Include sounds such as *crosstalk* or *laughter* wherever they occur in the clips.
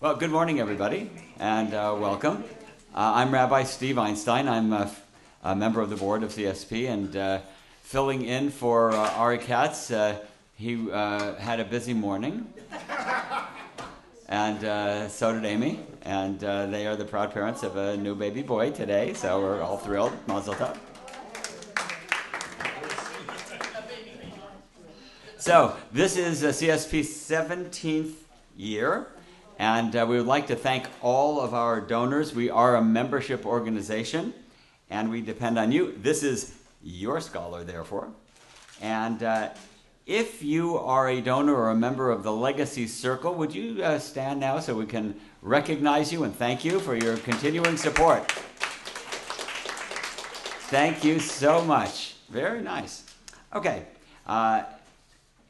Well, good morning, everybody, and uh, welcome. Uh, I'm Rabbi Steve Einstein. I'm a, member of the board of CSP and uh, filling in for uh, Ari Katz. Uh, he uh, had a busy morning, and so did Amy. And they are the proud parents of a new baby boy today, so we're all thrilled. Mazel tov. So, this is CSP's 17th year. And uh, we would like to thank all of our donors. We are a membership organization and we depend on you. This is your scholar, therefore. And uh, if you are a donor or a member of the Legacy Circle, would you uh, stand now so we can recognize you and thank you for your continuing support? Thank you so much. Very nice. Okay.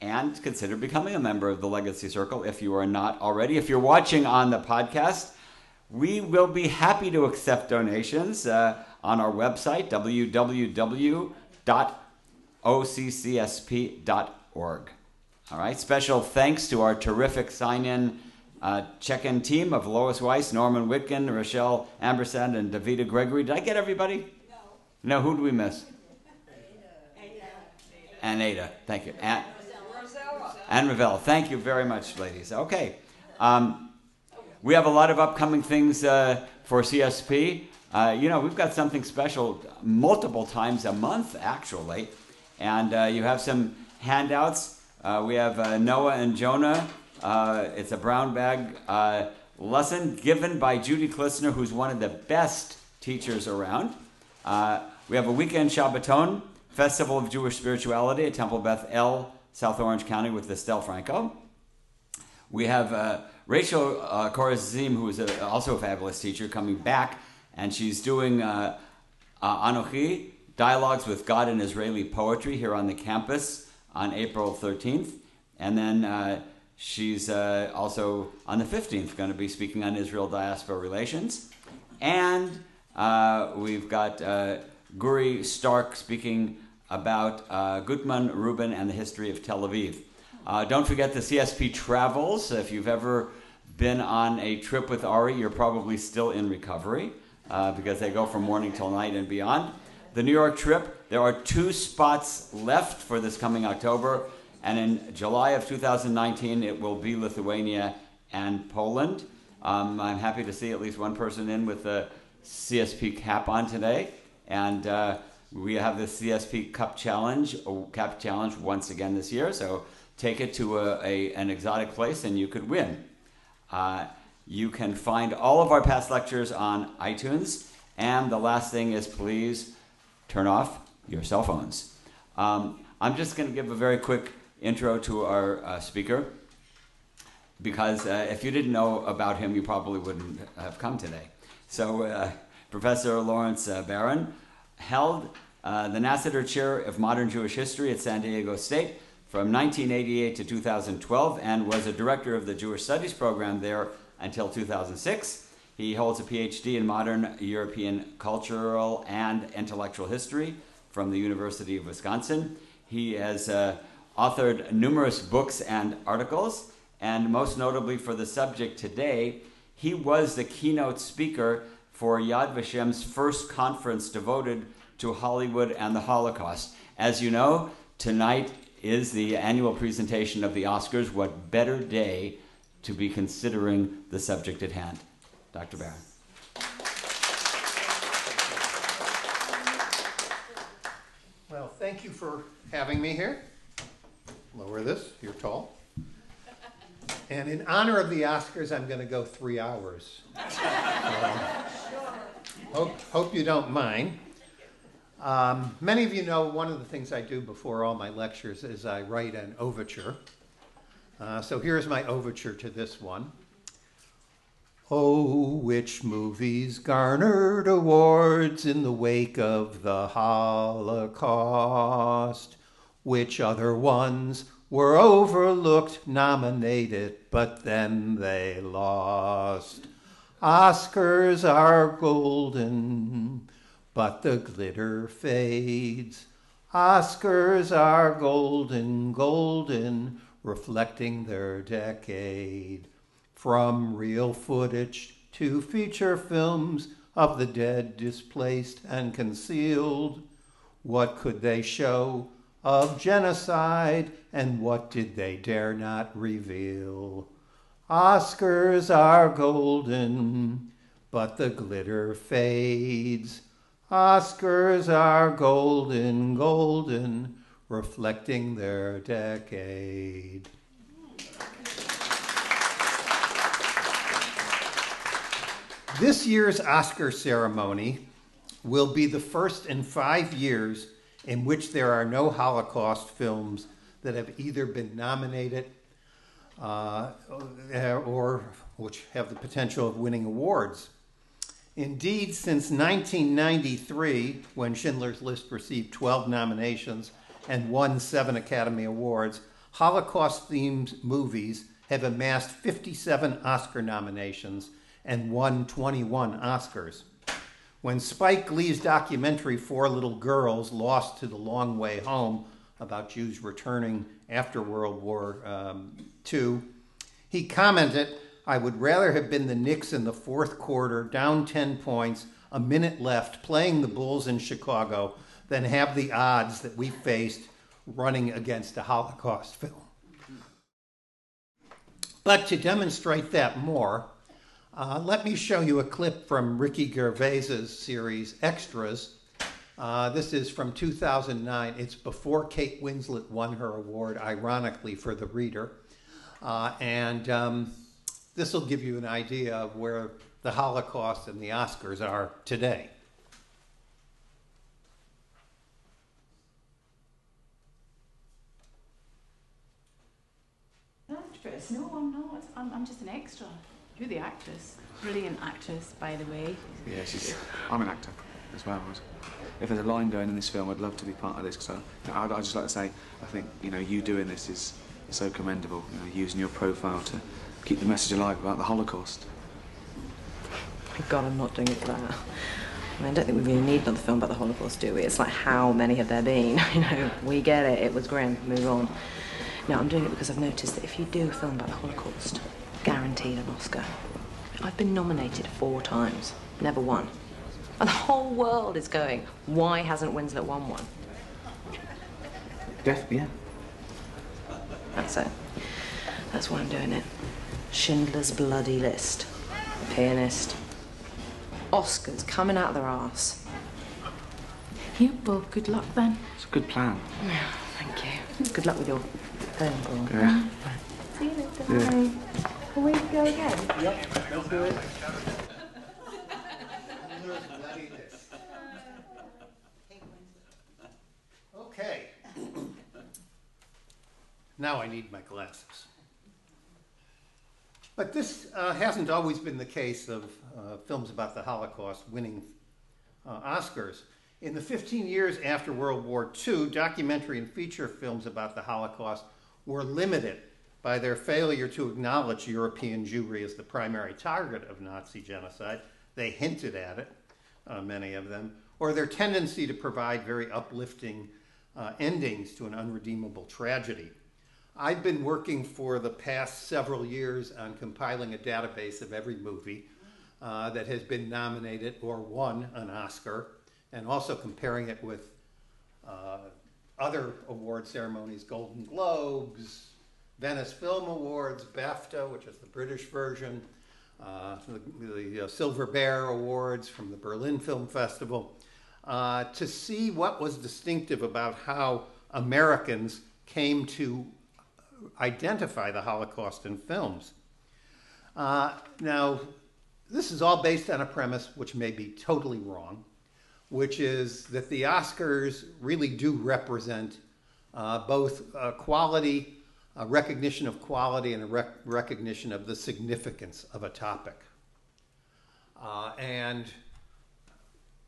And consider becoming a member of the Legacy Circle if you are not already. If you're watching on the podcast, we will be happy to accept donations uh, on our website, www.occsp.org. All right, special thanks to our terrific sign in uh, check in team of Lois Weiss, Norman Whitkin, Rochelle Ambersand, and Davida Gregory. Did I get everybody? No. No, who did we miss? Ada. And Ada. Thank you. And Ravel. Thank you very much, ladies. Okay. Um, we have a lot of upcoming things uh, for CSP. Uh, you know, we've got something special multiple times a month, actually. And uh, you have some handouts. Uh, we have uh, Noah and Jonah. Uh, it's a brown bag lesson given by Judy Klissner, who's one of the best teachers around. we have a weekend Shabbaton, Festival of Jewish Spirituality at Temple Beth El South Orange County with Estelle Franco. We have uh, Rachel uh, Korazim, who is a, also a fabulous teacher, coming back, and she's doing uh, uh, Anochi, Dialogues with God in Israeli Poetry, here on the campus on April 13th. And then uh, she's uh, also on the 15th going to be speaking on Israel diaspora relations. And uh, we've got uh, Guri Stark speaking about uh, Gutman, Rubin, and the history of Tel Aviv. Uh, don't forget the CSP travels. If you've ever been on a trip with Ari, you're probably still in recovery uh, because they go from morning till night and beyond. The New York trip, there are two spots left for this coming October, and in July of 2019, it will be Lithuania and Poland. Um, I'm happy to see at least one person in with the CSP cap on today, and uh, we have the CSP Cup Challenge, Cup Challenge once again this year. So take it to a, a an exotic place and you could win. Uh, you can find all of our past lectures on iTunes. And the last thing is please turn off your cell phones. Um, I'm just going to give a very quick intro to our uh, speaker because uh, if you didn't know about him, you probably wouldn't have come today. So, uh, Professor Lawrence uh, Baron held uh, the Nasatir Chair of Modern Jewish History at San Diego State from 1988 to 2012 and was a director of the Jewish Studies program there until 2006. He holds a PhD in modern European cultural and intellectual history from the University of Wisconsin. He has uh, authored numerous books and articles, and most notably for the subject today, he was the keynote speaker for Yad Vashem's first conference devoted to Hollywood and the Holocaust. As you know, tonight is the annual presentation of the Oscars. What better day to be considering the subject at hand? Dr. Baron. Well, thank you for having me here. Lower this, you're tall. And in honor of the Oscars, I'm going to go three hours. Um, *laughs* hope, hope you don't mind. Um, many of you know one of the things I do before all my lectures is I write an overture. Uh, so here's my overture to this one. Oh, which movies garnered awards in the wake of the Holocaust? Which other ones were overlooked, nominated, but then they lost. Oscars are golden, but the glitter fades. Oscars are golden, golden, reflecting their decade. From real footage to feature films of the dead displaced and concealed. What could they show of genocide and what did they dare not reveal? Oscars are golden, but the glitter fades. Oscars are golden, golden, reflecting their decade. This year's Oscar ceremony will be the first in five years in which there are no Holocaust films that have either been nominated uh, or which have the potential of winning awards. Indeed, since 1993, when Schindler's List received 12 nominations and won seven Academy Awards, Holocaust themed movies have amassed 57 Oscar nominations and won 21 Oscars. When Spike Lee's documentary Four Little Girls Lost to the Long Way Home about Jews returning after World War um, II, he commented, I would rather have been the Knicks in the fourth quarter, down 10 points, a minute left, playing the Bulls in Chicago, than have the odds that we faced running against a Holocaust film. But to demonstrate that more, uh, let me show you a clip from Ricky Gervais's series Extras. Uh, this is from 2009. It's before Kate Winslet won her award, ironically, for The Reader. Uh, and um, this will give you an idea of where the Holocaust and the Oscars are today. Actress? No, I'm not. I'm, I'm just an extra. You're the actress. Brilliant actress, by the way. Yeah, she's. I'm an actor as well. If there's a line going in this film, I'd love to be part of this because I, I'd, I'd just like to say, I think you know you doing this is so commendable. You know, using your profile to keep the message alive about the Holocaust. God, I'm not doing it for that. I, mean, I don't think we really need another film about the Holocaust, do we? It's like, how many have there been? *laughs* You know, we get it, it was grim, move on. No, I'm doing it because I've noticed that if you do a film about the Holocaust, guaranteed an Oscar. I've been nominated four times, never won. And *laughs* the whole world is going, why hasn't Winslet won one? Def, yeah. That's it. That's why I'm doing it. Schindler's Bloody List. Pianist. Oscars coming out of their arse. You both good luck then. It's a good plan. Thank you. Good luck with your film, Paul. Yeah. See you later. Yeah. Can we go again? Yep, let's do it. Now I need my glasses. But this uh, hasn't always been the case of uh, films about the Holocaust winning uh, Oscars. In the 15 years after World War II, documentary and feature films about the Holocaust were limited by their failure to acknowledge European Jewry as the primary target of Nazi genocide. They hinted at it, uh, many of them, or their tendency to provide very uplifting uh, endings to an unredeemable tragedy. I've been working for the past several years on compiling a database of every movie uh, that has been nominated or won an Oscar, and also comparing it with uh, other award ceremonies, Golden Globes, Venice Film Awards, BAFTA, which is the British version, uh, the, the uh, Silver Bear Awards from the Berlin Film Festival, uh, to see what was distinctive about how Americans came to identify the Holocaust in films. Uh, now, this is all based on a premise which may be totally wrong, which is that the Oscars really do represent uh, both uh, quality, a recognition of quality, and a rec- recognition of the significance of a topic. Uh, and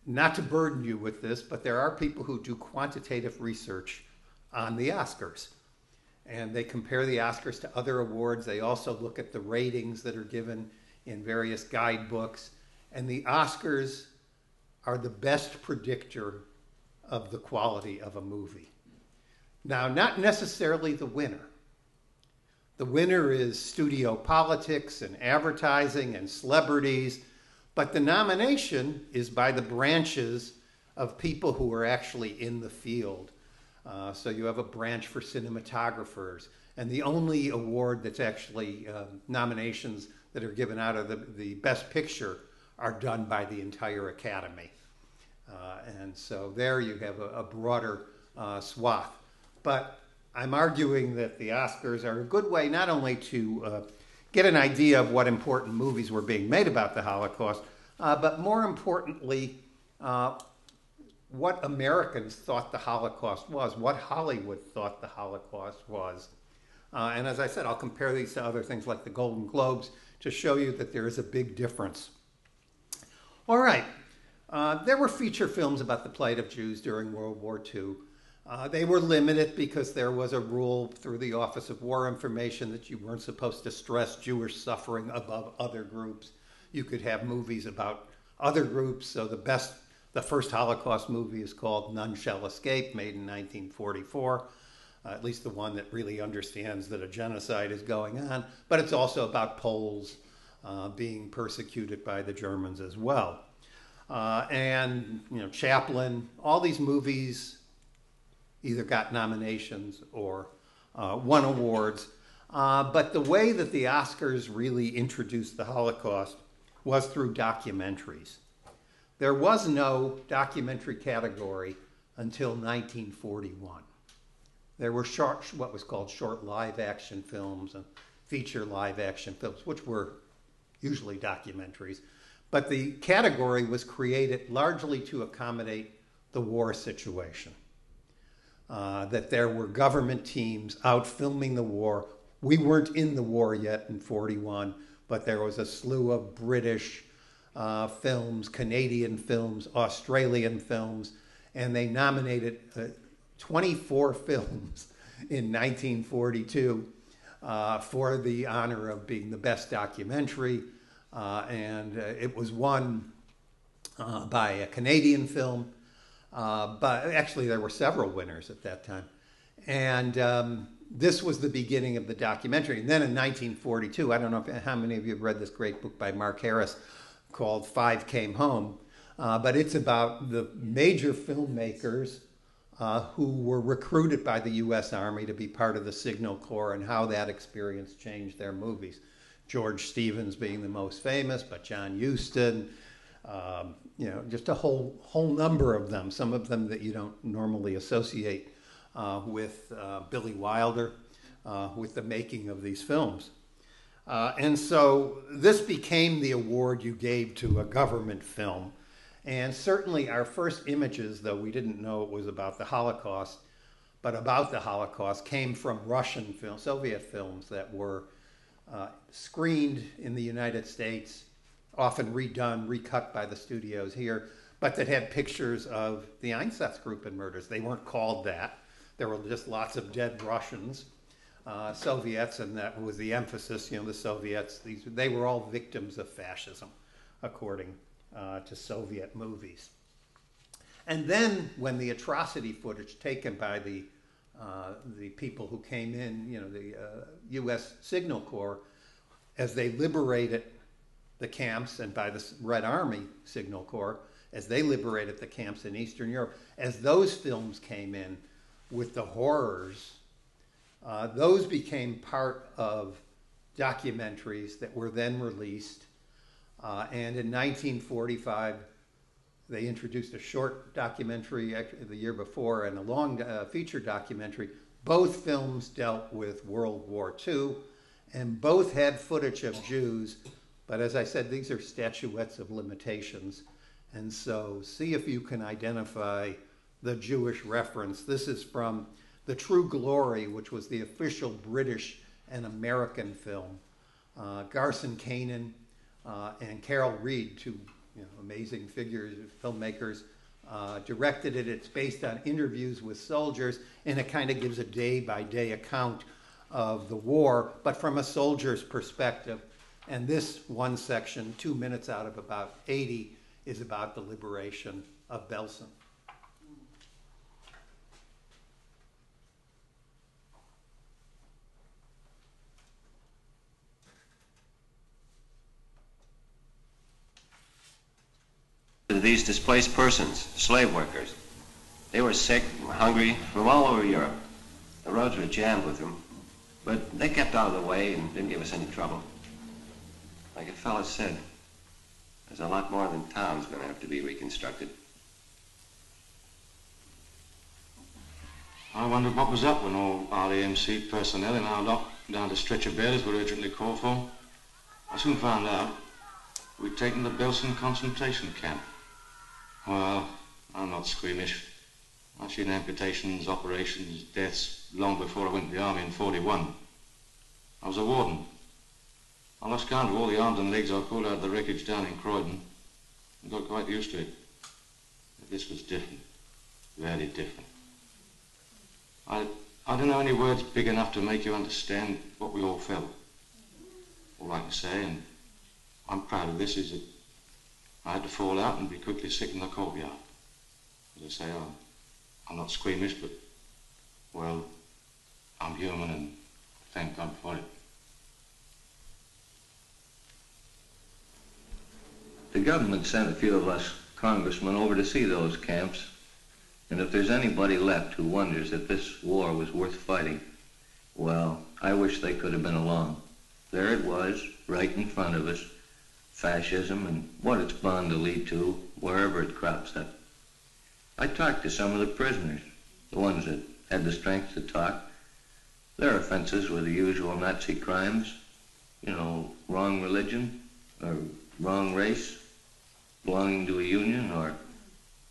not to burden you with this, but there are people who do quantitative research on the Oscars. And they compare the Oscars to other awards. They also look at the ratings that are given in various guidebooks. And the Oscars are the best predictor of the quality of a movie. Now, not necessarily the winner. The winner is studio politics and advertising and celebrities, but the nomination is by the branches of people who are actually in the field. Uh, so you have a branch for cinematographers, and the only award that's actually uh, nominations that are given out of the, the Best Picture are done by the entire Academy. Uh, and so there you have a, a broader uh, swath. But I'm arguing that the Oscars are a good way not only to uh, get an idea of what important movies were being made about the Holocaust, uh, but more importantly, what Americans thought the Holocaust was, what Hollywood thought the Holocaust was. Uh, and as I said, I'll compare these to other things like the Golden Globes to show you that there is a big difference. All right, uh, there were feature films about the plight of Jews during World War II. Uh, they were limited because there was a rule through the Office of War Information that you weren't supposed to stress Jewish suffering above other groups. You could have movies about other groups. So the best, the first Holocaust movie is called None Shall Escape, made in 1944. Uh, at least the one that really understands that a genocide is going on. But it's also about Poles uh, being persecuted by the Germans as well. Uh, and you know, Chaplin, all these movies either got nominations or uh, won awards. Uh, but the way that the Oscars really introduced the Holocaust was through documentaries. There was no documentary category until 1941. There were short, what was called short live action films and feature live action films, which were usually documentaries. But the category was created largely to accommodate the war situation. Uh, that there were government teams out filming the war. We weren't in the war yet in 41, but there was a slew of British uh, films, Canadian films, Australian films, and they nominated uh, 24 *laughs* films in 1942 uh, for the honor of being the best documentary. Uh, and it was won by a Canadian film. Uh, but actually, there were several winners at that time. And um, this was the beginning of the documentary. And then in 1942, I don't know if, how many of you have read this great book by Mark Harris called Five Came Home, uh, but it's about the major filmmakers uh, who were recruited by the U.S. Army to be part of the Signal Corps and how that experience changed their movies. George Stevens being the most famous, but John Huston, um, you know, just a whole whole number of them. Some of them that you don't normally associate uh, with uh, Billy Wilder, uh, with the making of these films. Uh, and so this became the award you gave to a government film. And certainly our first images, though we didn't know it was about the Holocaust, but about the Holocaust, came from Russian films, Soviet films that were uh, screened in the United States often redone, recut by the studios here, but that had pictures of the Einsatzgruppen murders. They weren't called that. There were just lots of dead Russians, uh, Soviets, and that was the emphasis. You know, the Soviets, these, they were all victims of fascism, according uh, to Soviet movies. And then, when the atrocity footage taken by the uh, the people who came in, you know, the U.S. Uh, Signal Corps, as they liberated the camps and by the Red Army Signal Corps as they liberated the camps in Eastern Europe. As those films came in with the horrors, uh, those became part of documentaries that were then released. Uh, and in 1945, they introduced a short documentary the year before and a long uh, feature documentary. Both films dealt with World War II, and both had footage of Jews but as I said, these are statuettes of limitations. And so see if you can identify the Jewish reference. This is from The True Glory, which was the official British and American film. Uh, Garson Kanin uh, and Carol Reed, two you know, amazing figures, filmmakers, uh, directed it. It's based on interviews with soldiers, and it kind of gives a day by day account of the war, but from a soldier's perspective. And this one section, two minutes out of about 80, is about the liberation of Belsen. To these displaced persons, slave workers. They were sick, hungry, from all over Europe. The roads were jammed with them, but they kept out of the way and didn't give us any trouble. Like a fellow said, there's a lot more than town's going to have to be reconstructed. I wondered what was up when all RAMC personnel in our lot down to stretcher bearers were urgently called for. I soon found out we'd taken the Belsen concentration camp. Well, I'm not squeamish. I've seen amputations, operations, deaths long before I went to the army in 41. I was a warden. I lost count of all the arms and legs I pulled out of the wreckage down in Croydon and got quite used to it. But this was different. Very different. I, I don't know any words big enough to make you understand what we all felt. All I can say, and I'm proud of this, is that I had to fall out and be quickly sick in the courtyard. As I say, I'm, I'm not squeamish, but, well, I'm human and thank God for it. The government sent a few of us congressmen over to see those camps and if there's anybody left who wonders if this war was worth fighting, well, I wish they could have been along. There it was, right in front of us, fascism and what it's bound to lead to wherever it crops up. I talked to some of the prisoners, the ones that had the strength to talk. Their offenses were the usual Nazi crimes, you know, wrong religion, or wrong race, belonging to a union, or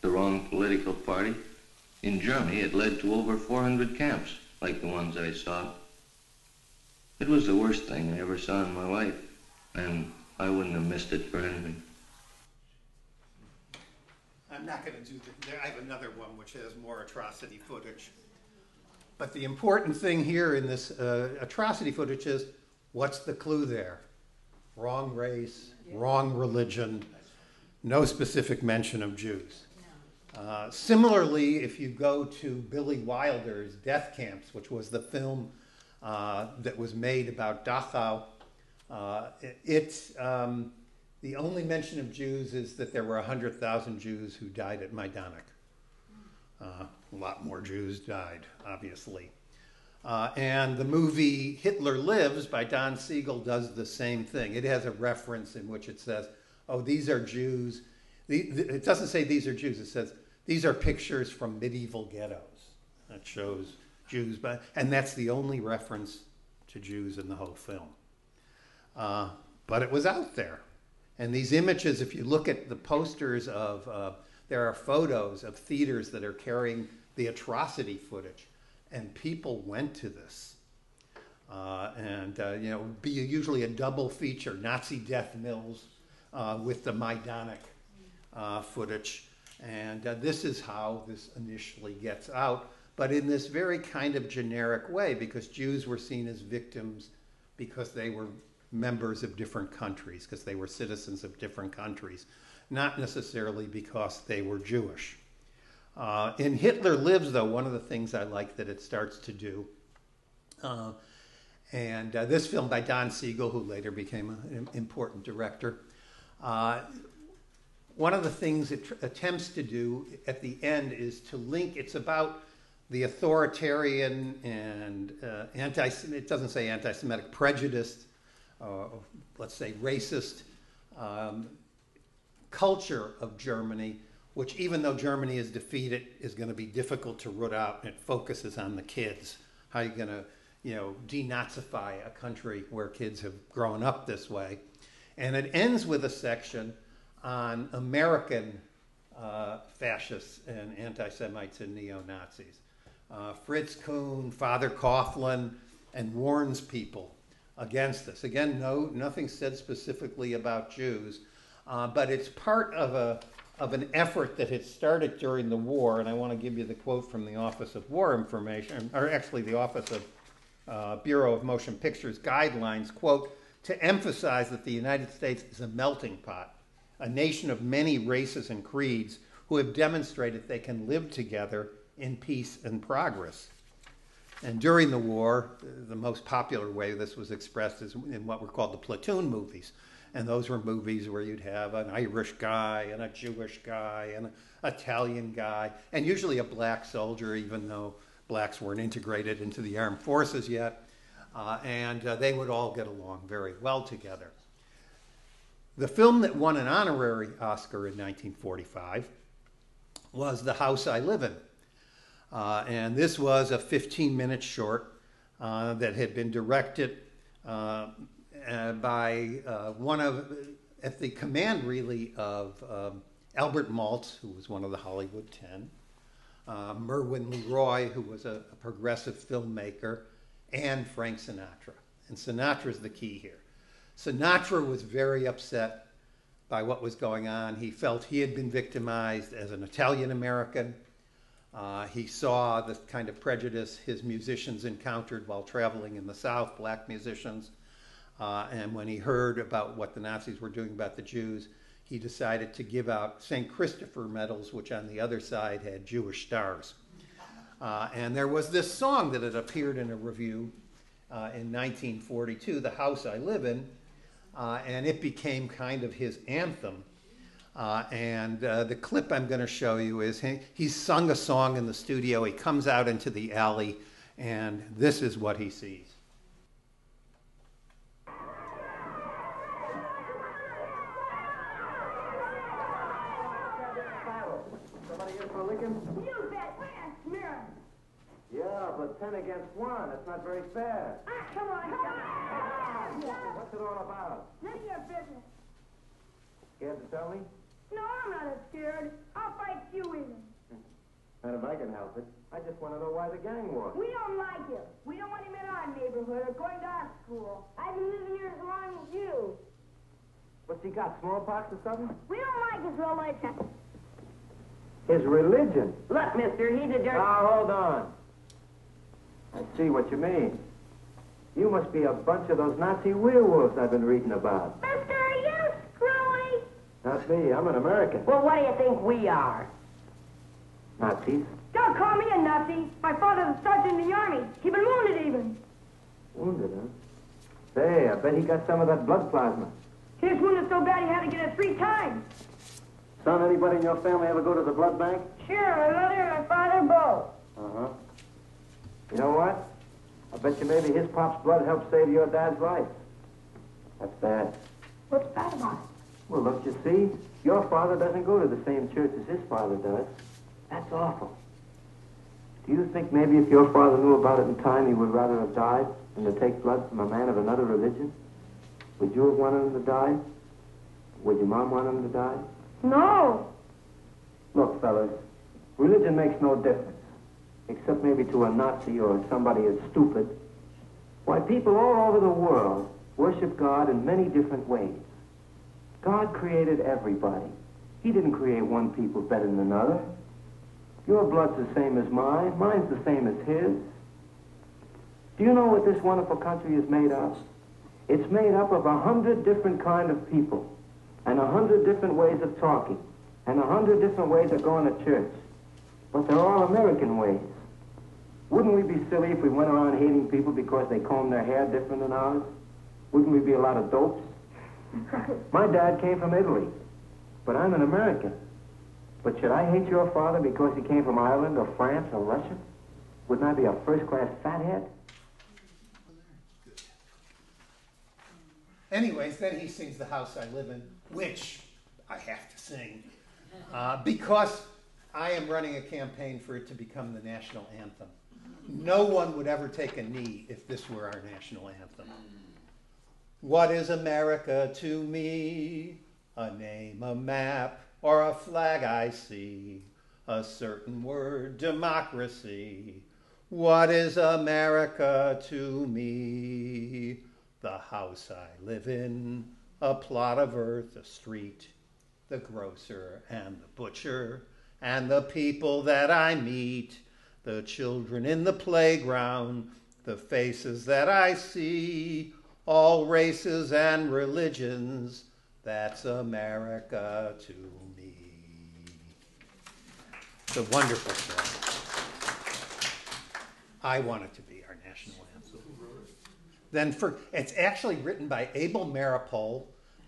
the wrong political party. In Germany, it led to over 400 camps, like the ones I saw. It was the worst thing I ever saw in my life, and I wouldn't have missed it for anything. I'm not going to do the, I have another one which has more atrocity footage. But the important thing here in this uh, atrocity footage is what's the clue there? Wrong race, wrong religion, no specific mention of Jews. Uh, similarly, if you go to Billy Wilder's Death Camps, which was the film uh, that was made about Dachau, uh, it's um, the only mention of Jews is that there were 100,000 Jews who died at Majdanek. Uh, a lot more Jews died, obviously. Uh, and the movie Hitler Lives by Don Siegel does the same thing. It has a reference in which it says, oh, these are Jews. The, the, it doesn't say these are Jews, it says these are pictures from medieval ghettos that shows Jews, but, and that's the only reference to Jews in the whole film. Uh, but it was out there. And these images, if you look at the posters of, uh, there are photos of theaters that are carrying the atrocity footage, and people went to this. Uh, and, uh, you know, be usually a double feature Nazi death mills uh, with the Majdanek uh, footage. And uh, this is how this initially gets out, but in this very kind of generic way, because Jews were seen as victims because they were members of different countries, because they were citizens of different countries, not necessarily because they were Jewish. Uh, in Hitler Lives, though, one of the things I like that it starts to do, uh, and uh, this film by Don Siegel, who later became an important director, uh, one of the things it tr- attempts to do at the end is to link, it's about the authoritarian and uh, anti, it doesn't say anti Semitic, prejudiced, uh, let's say racist um, culture of Germany, which even though Germany is defeated, is going to be difficult to root out. It focuses on the kids. How are you going to, you know, denazify a country where kids have grown up this way? And it ends with a section on American uh, fascists and anti Semites and neo Nazis. Uh, Fritz Kuhn, Father Coughlin, and warns people against this. Again, no, nothing said specifically about Jews, uh, but it's part of, a, of an effort that had started during the war. And I want to give you the quote from the Office of War Information, or actually the Office of uh, Bureau of Motion Pictures guidelines, quote, to emphasize that the United States is a melting pot a nation of many races and creeds who have demonstrated they can live together in peace and progress. And during the war, the most popular way this was expressed is in what were called the platoon movies. And those were movies where you'd have an Irish guy and a Jewish guy and an Italian guy, and usually a black soldier, even though blacks weren't integrated into the armed forces yet. Uh, and uh, they would all get along very well together. The film that won an honorary Oscar in 1945 was The House I Live In. Uh, and this was a 15 minute short uh, that had been directed uh, uh by uh, one of, at the command really of um, Albert Maltz, who was one of the Hollywood Ten, uh, Mervyn LeRoy, who was a, a progressive filmmaker, and Frank Sinatra. And Sinatra is the key here. Sinatra was very upset by what was going on. He felt he had been victimized as an Italian American. Uh, he saw the kind of prejudice his musicians encountered while traveling in the South, black musicians. Uh, and when he heard about what the Nazis were doing about the Jews, he decided to give out St. Christopher medals, which on the other side had Jewish stars. Uh, and there was this song that had appeared in a review uh, in 1942, The House I Live In, uh, and it became kind of his anthem. Uh, and uh, the clip I'm going to show you is he, he's sung a song in the studio. He comes out into the alley, and this is what he sees. Yeah, but ten against one. That's not very fair. Ah, come on, come on. What's it all about? None of your business. Scared to tell me? No, I'm not scared. I'll fight you even. And if I can help it, I just want to know why the gang war. We don't like him. We don't want him in our neighborhood or going to our school. I've been living here as long as you. What's he got, smallpox or something? We don't like his religion. His religion? Look, mister, he's a dirt... Now, hold on. I see what you mean. You must be a bunch of those Nazi werewolves I've been reading about. Mister, you screwy? Not me. I'm an American. Well, what do you think we are? Nazis? Don't call me a Nazi. My father's a sergeant in the army. He been wounded even. Wounded, huh? Say, I bet he got some of that blood plasma. His wounded so bad he had to get it three times. Son, anybody in your family ever go to the blood bank? Sure, my mother and my father both. Uh-huh. You know what? I bet you maybe his pop's blood helped save your dad's life. That's bad. What's bad about it? Well, don't you see? Your father doesn't go to the same church as his father does. That's awful. Do you think maybe if your father knew about it in time, he would rather have died than to take blood from a man of another religion? Would you have wanted him to die? Would your mom want him to die? No. Look, fellas, religion makes no difference except maybe to a Nazi or somebody as stupid. Why, people all over the world worship God in many different ways. God created everybody. He didn't create one people better than another. Your blood's the same as mine. Mine's the same as his. Do you know what this wonderful country is made of? It's made up of a hundred different kind of people, and a hundred different ways of talking, and a hundred different ways of going to church. But they're all American ways. Wouldn't we be silly if we went around hating people because they combed their hair different than ours? Wouldn't we be a lot of dopes? My dad came from Italy, but I'm an American. But should I hate your father because he came from Ireland or France or Russia? Wouldn't I be a first-class fathead? Anyways, then he sings The House I Live In, which I have to sing uh, because I am running a campaign for it to become the national anthem. No one would ever take a knee if this were our national anthem. What is America to me? A name, a map, or a flag I see. A certain word, democracy. What is America to me? The house I live in, a plot of earth, a street, the grocer and the butcher, and the people that I meet the children in the playground, the faces that I see, all races and religions, that's America to me. It's a wonderful song. I want it to be our national anthem. Then for it's actually written by Abel Meeropol,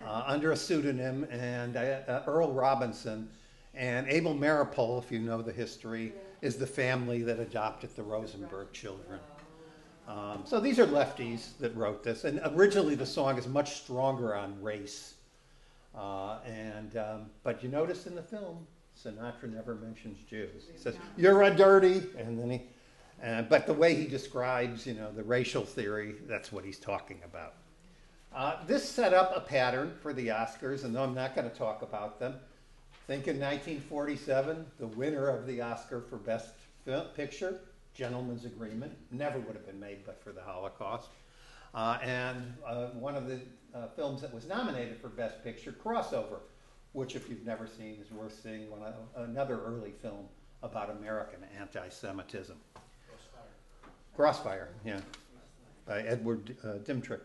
uh, under a pseudonym, and uh, uh, Earl Robinson. And Abel Meeropol, if you know the history, is the family that adopted the Rosenberg children. Um, so these are lefties that wrote this, and originally the song is much stronger on race. Uh, and um, but you notice in the film, Sinatra never mentions Jews. He says, "You're a dirty," and then he. Uh, but the way he describes, you know, the racial theory, that's what he's talking about. Uh, this set up a pattern for the Oscars, and though I'm not going to talk about them, think in 1947, the winner of the Oscar for Best Film Picture, Gentleman's Agreement, never would have been made but for the Holocaust. Uh, and uh, one of the uh, films that was nominated for Best Picture, Crossover, which, if you've never seen, is worth seeing. One, another early film about American anti-Semitism. Crossfire, Crossfire, yeah, by Edward uh, Dmytryk.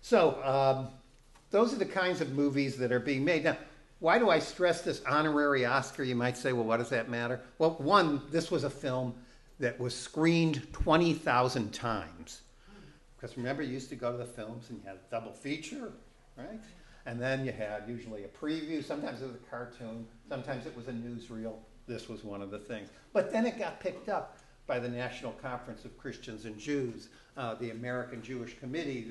So um, those are the kinds of movies that are being made. Now, why do I stress this honorary Oscar? You might say, well, what does that matter? Well, one, this was a film that was screened 20,000 times. Because remember, you used to go to the films and you had a double feature, right? And then you had usually a preview. Sometimes it was a cartoon. Sometimes it was a newsreel. This was one of the things. But then it got picked up by the National Conference of Christians and Jews, uh, the American Jewish Committee,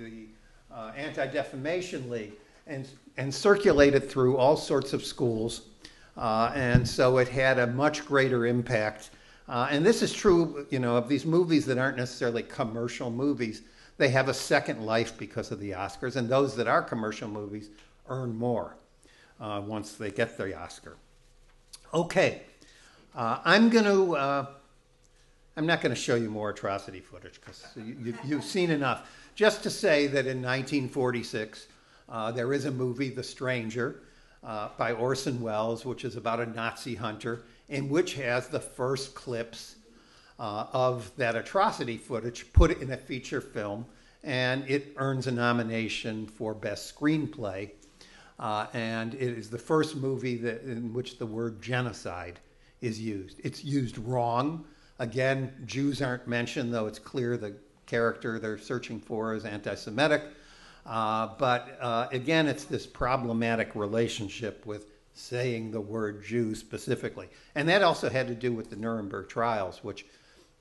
the uh, Anti Defamation League, and, and circulated through all sorts of schools. Uh, and so it had a much greater impact. Uh, and this is true, you know, of these movies that aren't necessarily commercial movies. They have a second life because of the Oscars, and those that are commercial movies earn more uh, once they get the Oscar. Okay, uh, I'm going to I'm not going to show you more atrocity footage because you, have seen enough. Just to say that in 1946, uh, there is a movie, The Stranger, uh, by Orson Welles, which is about a Nazi hunter, in which has the first clips uh, of that atrocity footage put in a feature film, and it earns a nomination for Best Screenplay. Uh, and it is the first movie that, in which the word genocide is used. It's used wrong. Again, Jews aren't mentioned, though it's clear the character they're searching for is anti Semitic. Uh, but uh, again, it's this problematic relationship with saying the word Jew specifically. And that also had to do with the Nuremberg trials, which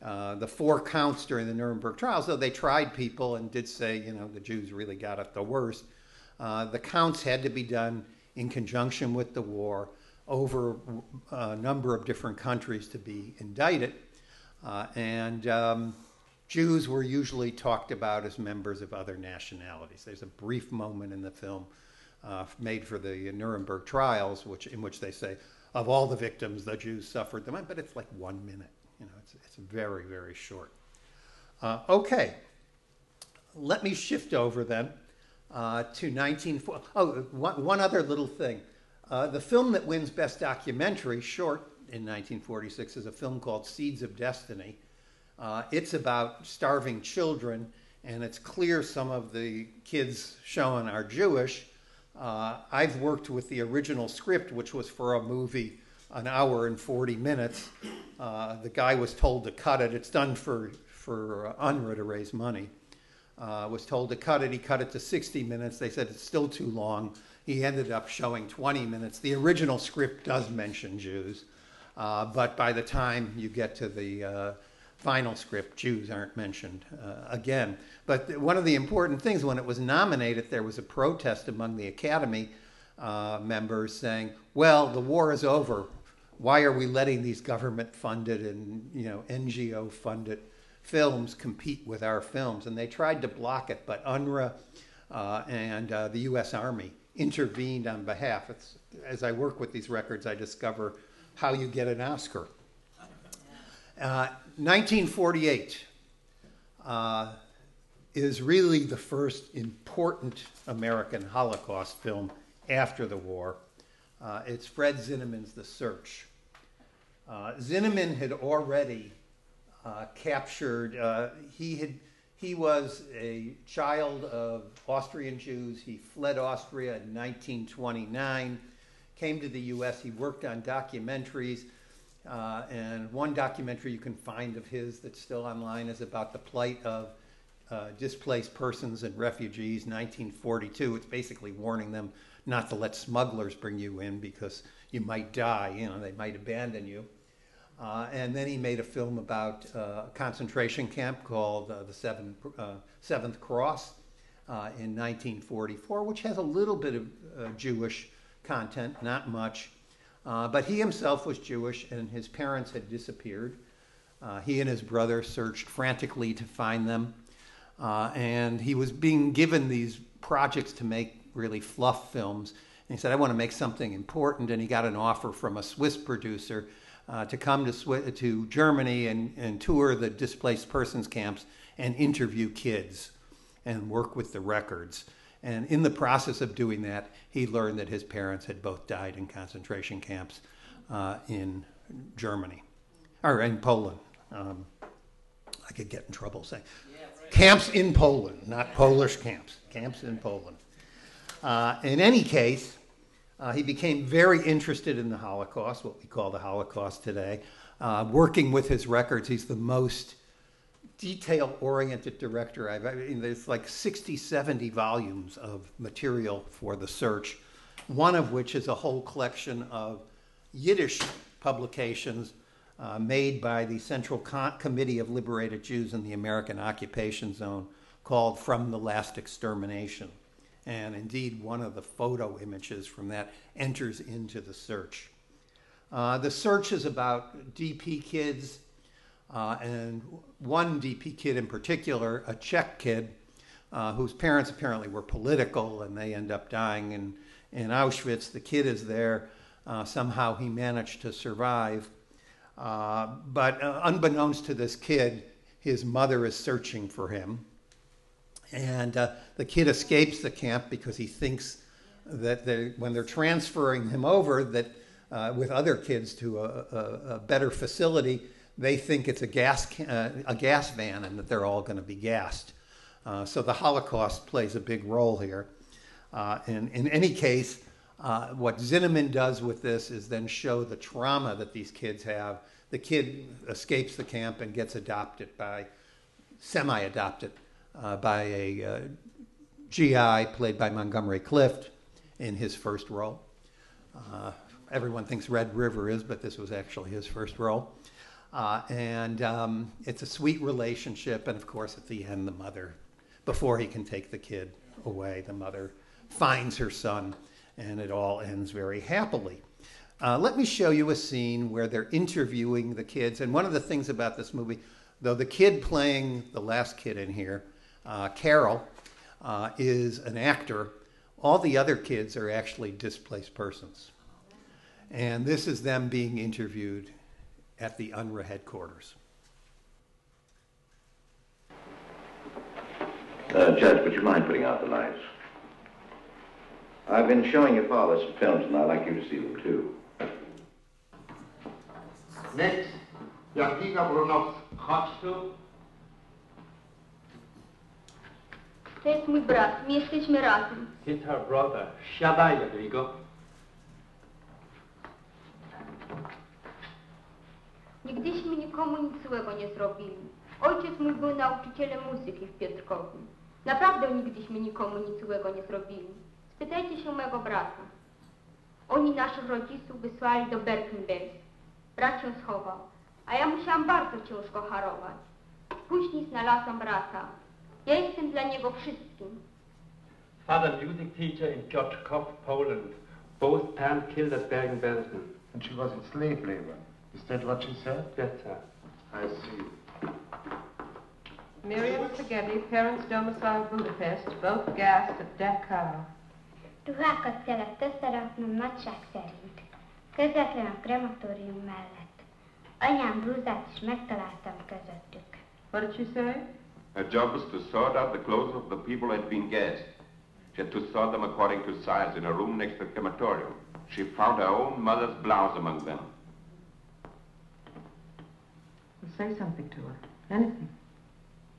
uh, the four counts during the Nuremberg trials, though they tried people and did say, you know, the Jews really got it the worst, uh, the counts had to be done in conjunction with the war over a number of different countries to be indicted. Uh, and um, Jews were usually talked about as members of other nationalities. There's a brief moment in the film uh, made for the Nuremberg trials, which, in which they say, of all the victims, the Jews suffered the most, but it's like one minute. You know, it's, it's very, very short. Uh, okay, let me shift over then uh, to 1940. Oh, one, one other little thing. Uh, the film that wins Best Documentary, short, in 1946 is a film called Seeds of Destiny. Uh, it's about starving children, and it's clear some of the kids shown are Jewish. Uh, I've worked with the original script, which was for a movie, an hour and 40 minutes. Uh, the guy was told to cut it. It's done for, for UNRRA to raise money. Uh, was told to cut it. He cut it to 60 minutes. They said it's still too long. He ended up showing 20 minutes. The original script does mention Jews. Uh, but by the time you get to the uh, final script, Jews aren't mentioned uh, again. But one of the important things when it was nominated, there was a protest among the Academy uh, members saying, "Well, the war is over. Why are we letting these government-funded and you know NGO-funded films compete with our films?" And they tried to block it, but UNRRA uh, and uh, the U.S. Army intervened on behalf. It's, as I work with these records, I discover how you get an Oscar. Uh, 1948 uh, is really the first important American Holocaust film after the war. Uh, it's Fred Zinnemann's The Search. Uh, Zinnemann had already uh, captured, uh, he, had, he was a child of Austrian Jews. He fled Austria in 1929 came to the US. He worked on documentaries. Uh, and one documentary you can find of his that's still online is about the plight of uh, Displaced Persons and Refugees, 1942. It's basically warning them not to let smugglers bring you in because you might die, you know, they might abandon you. Uh, and then he made a film about uh, a concentration camp called uh, the uh, Seventh Cross in 1944, which has a little bit of Jewish content, not much. Uh, but he himself was Jewish, and his parents had disappeared. Uh, he and his brother searched frantically to find them. Uh, and he was being given these projects to make really fluff films. And he said, I want to make something important. And he got an offer from a Swiss producer uh, to come to, to Germany and, and tour the displaced persons camps and interview kids and work with the records. And in the process of doing that, he learned that his parents had both died in concentration camps uh, in Germany, or in Poland. Um, I could get in trouble saying camps in Poland, not Polish camps, camps in Poland. Uh, in any case, uh, he became very interested in the Holocaust, what we call the Holocaust today. Uh, working with his records, he's the most detail oriented director I've I mean, there's like 60, 70 volumes of material for the search, one of which is a whole collection of Yiddish publications uh, made by the Central Committee of Liberated Jews in the American Occupation Zone called From the Last Extermination. And indeed, one of the photo images from that enters into the search. Uh, the search is about DP kids, uh, and one DP kid in particular, a Czech kid, uh, whose parents apparently were political and they end up dying in, in Auschwitz. The kid is there. Uh, somehow he managed to survive. Uh, but uh, unbeknownst to this kid, his mother is searching for him. And uh, the kid escapes the camp because he thinks that they, when they're transferring him over, that with other kids to a, a, a better facility, they think it's a gas, uh, a gas van and that they're all going to be gassed. Uh, so the Holocaust plays a big role here. Uh, and in any case, uh, what Zinnemann does with this is then show the trauma that these kids have. The kid escapes the camp and gets adopted by, semi adopted uh, by a uh, GI played by Montgomery Clift in his first role. Everyone thinks Red River is, but this was actually his first role. Uh, and um, it's a sweet relationship. And of course, at the end, the mother, before he can take the kid away, the mother finds her son, and it all ends very happily. Uh, let me show you a scene where they're interviewing the kids. And one of the things about this movie, though the kid playing the last kid in here, uh, Carol, uh, is an actor, all the other kids are actually displaced persons. And this is them being interviewed at the UNRRA headquarters. Uh, Judge, would you mind putting out the lights? I've been showing your father some films, and I'd like you to see them too. Next, Jadwiga Brunow, chodź tu. To jest mój brat, my jesteśmy razem. It's her brother. Siadaj, Jadwigo. Nigdyśmy nikomu nic złego nie zrobili. Ojciec mój był nauczycielem muzyki w Piotrkowie. Naprawdę nigdyśmy nikomu nic złego nie zrobili. Spytajcie się mego brata. Oni naszych rodziców wysłali do Berkenberg. Brat się schował, a ja musiałam bardzo ciężko harować. Później znalazłam brata. Ja jestem dla niego wszystkim. Father music teacher in Piotrków, Poland. Both parents killed at Bergen-Belsen. And she was in slave labor. Is that what she said? Yes, sir. I see. Miriam Szegedi, parents domiciled Budapest, both gassed at Dachau. Ruhákat kellett összeraknom nagyság szerint. Közvetlen a krematórium mellett. Anyám blúzát is megtaláltam közöttük. What did she say? Her job was to sort out the clothes of the people who had been gassed. She had to sort them according to size in a room next to the crematorium. She found her own mother's blouse among them. Say something to her. Anything.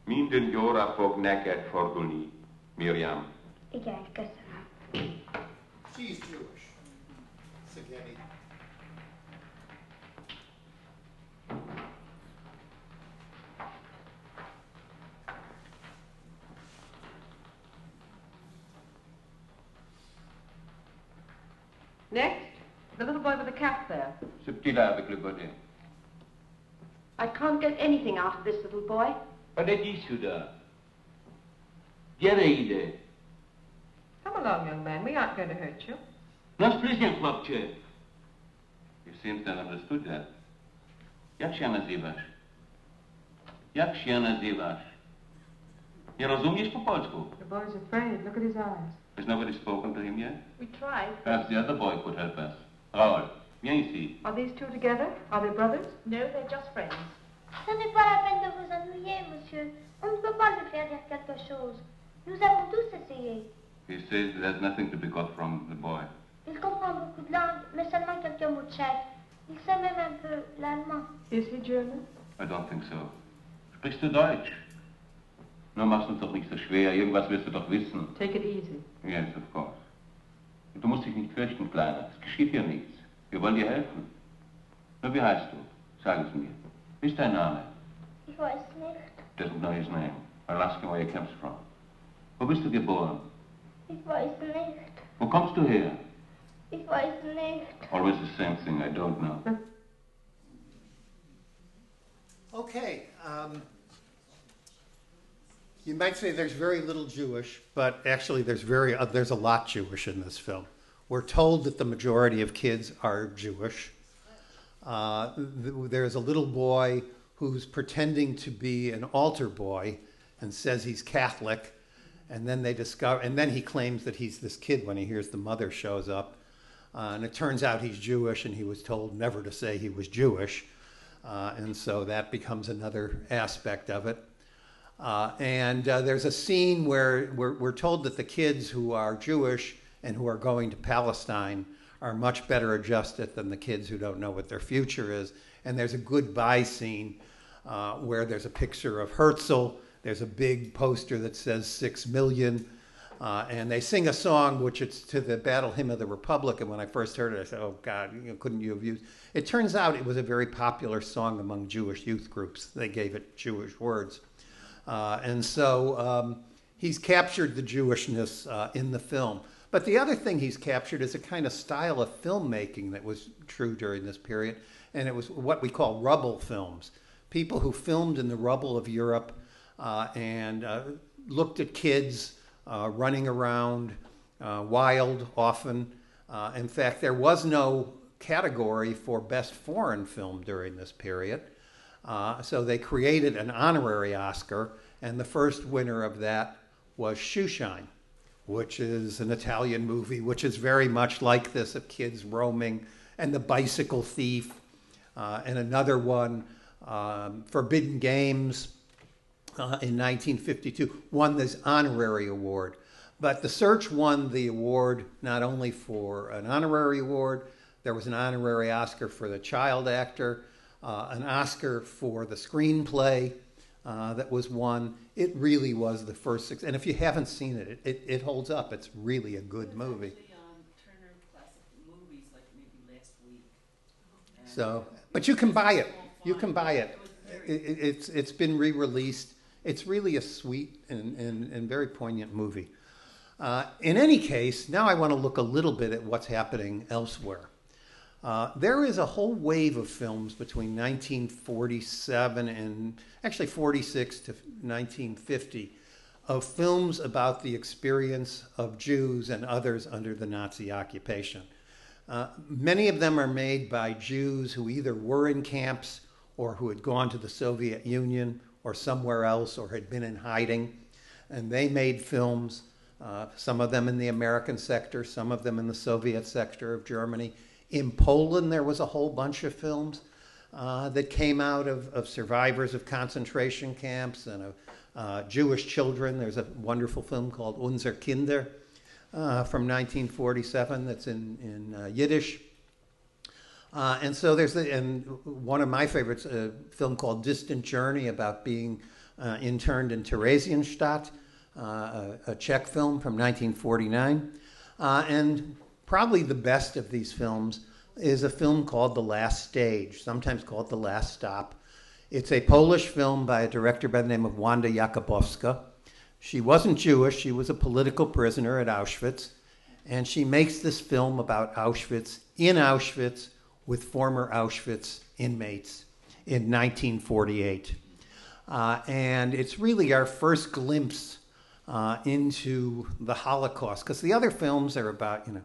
Minden jóra fog neked fordulni, Miriam. Igen, köszönöm. She's Jewish. Szegény. Next, the little boy with the cap there. Subtil avec le bonnet. I can't get anything out of this little boy. Allez-y, Souda. Geride. Come along, young man. We aren't going to hurt you. Nas prison chlapče. You seem to have understood that. Jak się nazywasz? Jak się nazywasz? Nie rozumiesz po polsku? The boy's afraid. Look at his eyes. Has nobody spoken to him yet? We tried. Perhaps the other boy could help us. Raoul, viens ici. Are these two together? Are they brothers? No, they're just friends. Ce n'est pas la peine de vous ennuyer, monsieur. On ne peut pas lui faire dire quelque chose. Nous avons tous essayé. He says there's nothing to be got from the boy. Il comprend beaucoup de langues, mais seulement quelques mots tchèques. Il sait même un peu l'allemand. Is he German? I don't think so. Sprichst du Deutsch? Nur machst uns doch nicht so schwer. Irgendwas wirst du doch wissen. Take it easy. Yes, of course. Du musst dich nicht fürchten, Kleiner. Es geschieht hier nichts. Wir wollen dir helfen. Nur wie heißt du? Sag es mir. Wie ist dein Name? Ich weiß nicht. Doesn't know his name. I'll ask him where he comes from. Wo bist du geboren? Ich weiß nicht. Wo kommst du her? Ich weiß nicht. Always the same thing. I don't know. Okay. Um, you might say there's very little Jewish, but actually there's very uh, there's a lot Jewish in this film. We're told that the majority of kids are Jewish. Uh, th- there's a little boy who's pretending to be an altar boy and says he's Catholic, and then they discover, and then he claims that he's this kid when he hears the mother shows up, uh, and it turns out he's Jewish, and he was told never to say he was Jewish, uh, and so that becomes another aspect of it. Uh, and uh, there's a scene where we're, we're told that the kids who are Jewish and who are going to Palestine are much better adjusted than the kids who don't know what their future is. And there's a goodbye scene uh, where there's a picture of Herzl. There's a big poster that says six million. Uh, and they sing a song which it's to the Battle Hymn of the Republic. And when I first heard it, I said, "Oh God, you know, couldn't you have used?" It turns out it was a very popular song among Jewish youth groups. They gave it Jewish words, uh, and so um, he's captured the Jewishness uh, in the film. But the other thing he's captured is a kind of style of filmmaking that was true during this period, and it was what we call rubble films. People who filmed in the rubble of Europe uh, and uh, looked at kids uh, running around, uh, wild often. Uh, in fact, there was no category for best foreign film during this period. Uh, so they created an honorary Oscar, and the first winner of that was Shoeshine, which is an Italian movie, which is very much like this of kids roaming, and The Bicycle Thief, uh, and another one, um, Forbidden Games, uh, in 1952, won this honorary award. But The Search won the award not only for an honorary award, there was an honorary Oscar for the child actor, uh, an Oscar for the screenplay uh, that was won. It really was the first six. And if you haven't seen it, it, it, it holds up. It's really a good movie. So, but you can buy it. You can buy it. it, it it's it's been re-released. It's really a sweet and, and, and very poignant movie. Uh, in any case, now I want to look a little bit at what's happening elsewhere. Uh, there is a whole wave of films between 1947 and actually 46 to 1950 of films about the experience of Jews and others under the Nazi occupation. Uh, many of them are made by Jews who either were in camps or who had gone to the Soviet Union or somewhere else or had been in hiding. And they made films, uh, some of them in the American sector, some of them in the Soviet sector of Germany. In Poland, there was a whole bunch of films uh, that came out of, of survivors of concentration camps and of uh, Jewish children. There's a wonderful film called Unser Kinder uh, from 1947 that's in, in uh, Yiddish. Uh, and so there's the, and one of my favorites, a film called Distant Journey about being uh, interned in Theresienstadt, uh, a, a, Czech film from 1949. Uh, and probably the best of these films is a film called The Last Stage, sometimes called The Last Stop. It's a Polish film by a director by the name of Wanda Jakubowska. She wasn't Jewish, she was a political prisoner at Auschwitz. And she makes this film about Auschwitz in Auschwitz with former Auschwitz inmates in 1948. Uh, and it's really our first glimpse uh, into the Holocaust, because the other films are about, you know,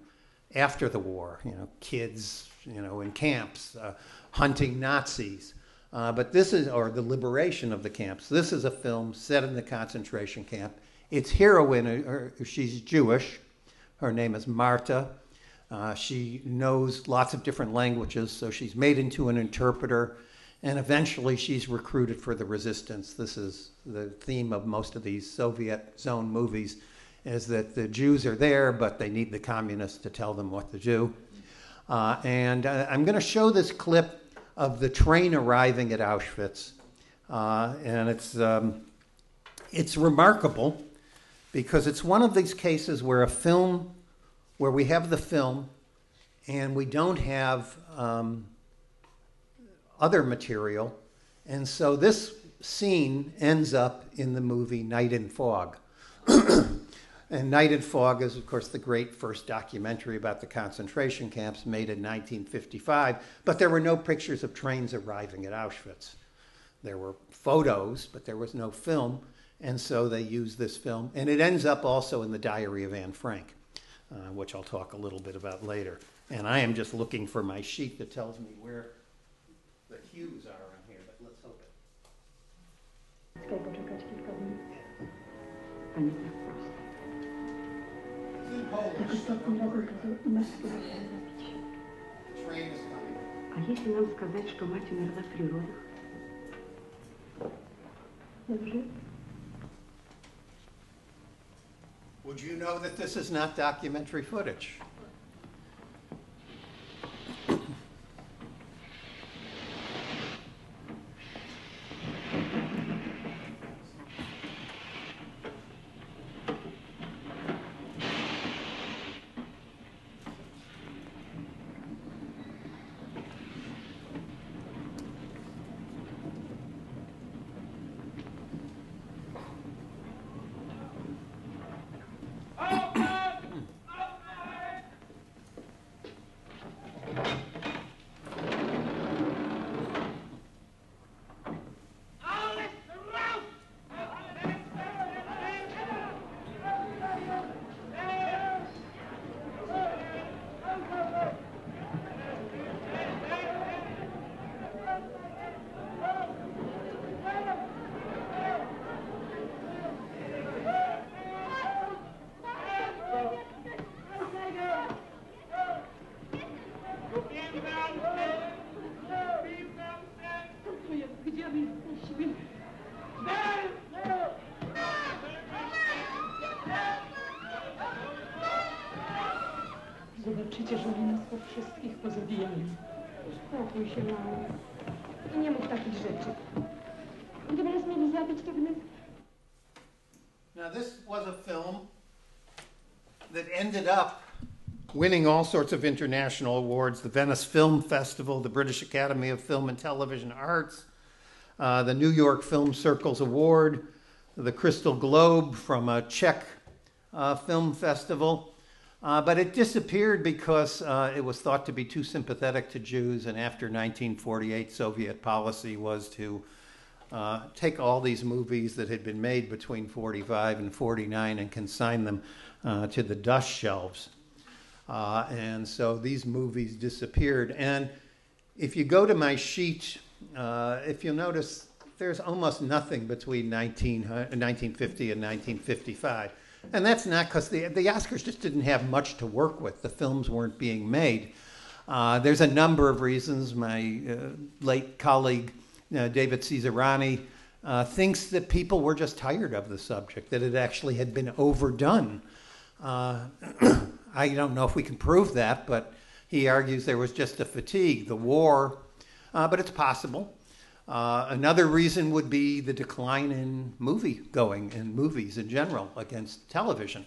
after the war, you know, kids, you know, in camps, uh, hunting Nazis. Uh, but this is, or the liberation of the camps. This is a film set in the concentration camp. Its heroine, uh, she's Jewish. Her name is Marta. Uh, she knows lots of different languages, so she's made into an interpreter, and eventually she's recruited for the resistance. This is the theme of most of these Soviet zone movies, is that the Jews are there, but they need the communists to tell them what to do. Uh, and uh, I'm going to show this clip of the train arriving at Auschwitz, uh, and it's um, it's remarkable because it's one of these cases where a film, where we have the film, and we don't have um, other material, and so this scene ends up in the movie Night and Fog. *clears throat* And Night and Fog is, of course, the great first documentary about the concentration camps made in 1955. But there were no pictures of trains arriving at Auschwitz. There were photos, but there was no film. And so they used this film. And it ends up also in the Diary of Anne Frank, uh, which I'll talk a little bit about later. And I am just looking for my sheet that tells me where the hues are on here, but let's hope it. A jeśli nam сказать, что мать умерла в природах? Dobrze? Would you know that this is not documentary footage? Wszystkich pozabijają. Spokój się. I nie mów takich rzeczy. Gdyby nas mieli zabić, to. Now, this was a film that ended up winning all sorts of international awards the Venice Film Festival, the British Academy of Film and Television Arts, uh, the New York Film Circles Award, the Crystal Globe from a Czech uh, film festival. Uh, but it disappeared because uh, it was thought to be too sympathetic to Jews, and after 1948, Soviet policy was to uh, take all these movies that had been made between 45 and 49 and consign them uh, to the dust shelves. Uh, and so these movies disappeared. And if you go to my sheet, uh, if you'll notice, there's almost nothing between 19, 1950 and 1955. And that's not because the, the Oscars just didn't have much to work with. The films weren't being made. Uh, there's a number of reasons. My uh, late colleague, uh, David Cesarani, uh, thinks that people were just tired of the subject, that it actually had been overdone. Uh, *clears throat* I don't know if we can prove that, but he argues there was just a fatigue, the war, uh, but it's possible. Uh, another reason would be the decline in movie going and movies in general against television.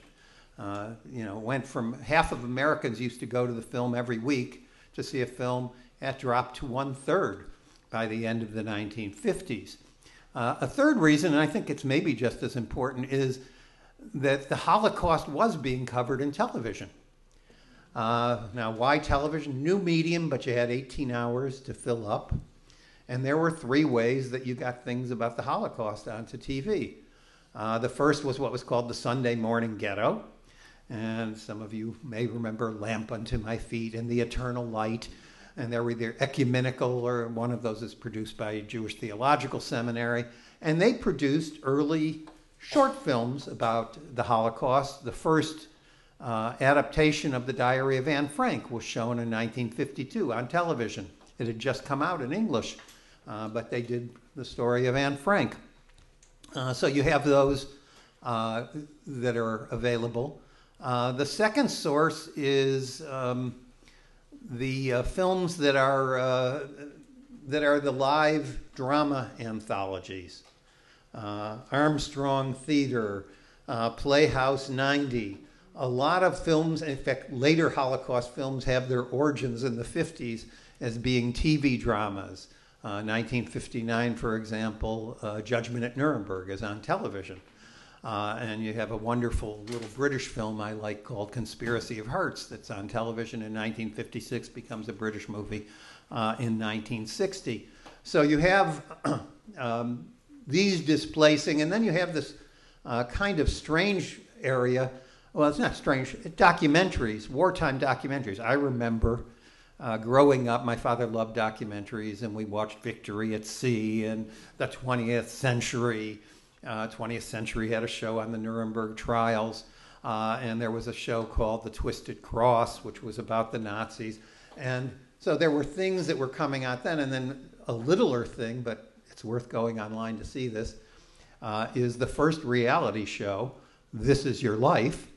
Uh, you know, went from half of Americans used to go to the film every week to see a film. That dropped to one third by the end of the 1950s. Uh, a third reason, and I think it's maybe just as important, is that the Holocaust was being covered in television. Uh, now, why television? New medium, but you had 18 hours to fill up. And there were three ways that you got things about the Holocaust onto TV. Uh, the first was what was called the Sunday Morning Ghetto. And some of you may remember Lamp Unto My Feet and The Eternal Light. And they were either ecumenical or one of those is produced by a Jewish Theological Seminary. And they produced early short films about the Holocaust. The first uh, adaptation of the Diary of Anne Frank was shown in 1952 on television. It had just come out in English, uh, but they did the story of Anne Frank. Uh, so you have those uh, that are available. Uh, the second source is um, the uh, films that are that are the live drama anthologies. Armstrong Theater, Playhouse 90, a lot of films, in fact, later Holocaust films have their origins in the 50s as being TV dramas. Uh, 1959, for example, uh, Judgment at Nuremberg is on television. Uh, and you have a wonderful little British film I like called Conspiracy of Hearts that's on television in 1956, becomes a British movie uh, in 1960. So you have *clears throat* um, these displacing, and then you have this uh, kind of strange area well, it's not strange. Documentaries, wartime documentaries. I remember uh, growing up, my father loved documentaries, and we watched Victory at Sea and the 20th Century. Uh, 20th Century had a show on the Nuremberg trials, uh, and there was a show called The Twisted Cross, which was about the Nazis. And so there were things that were coming out then, and then a littler thing, but it's worth going online to see this, uh, is the first reality show, This Is Your Life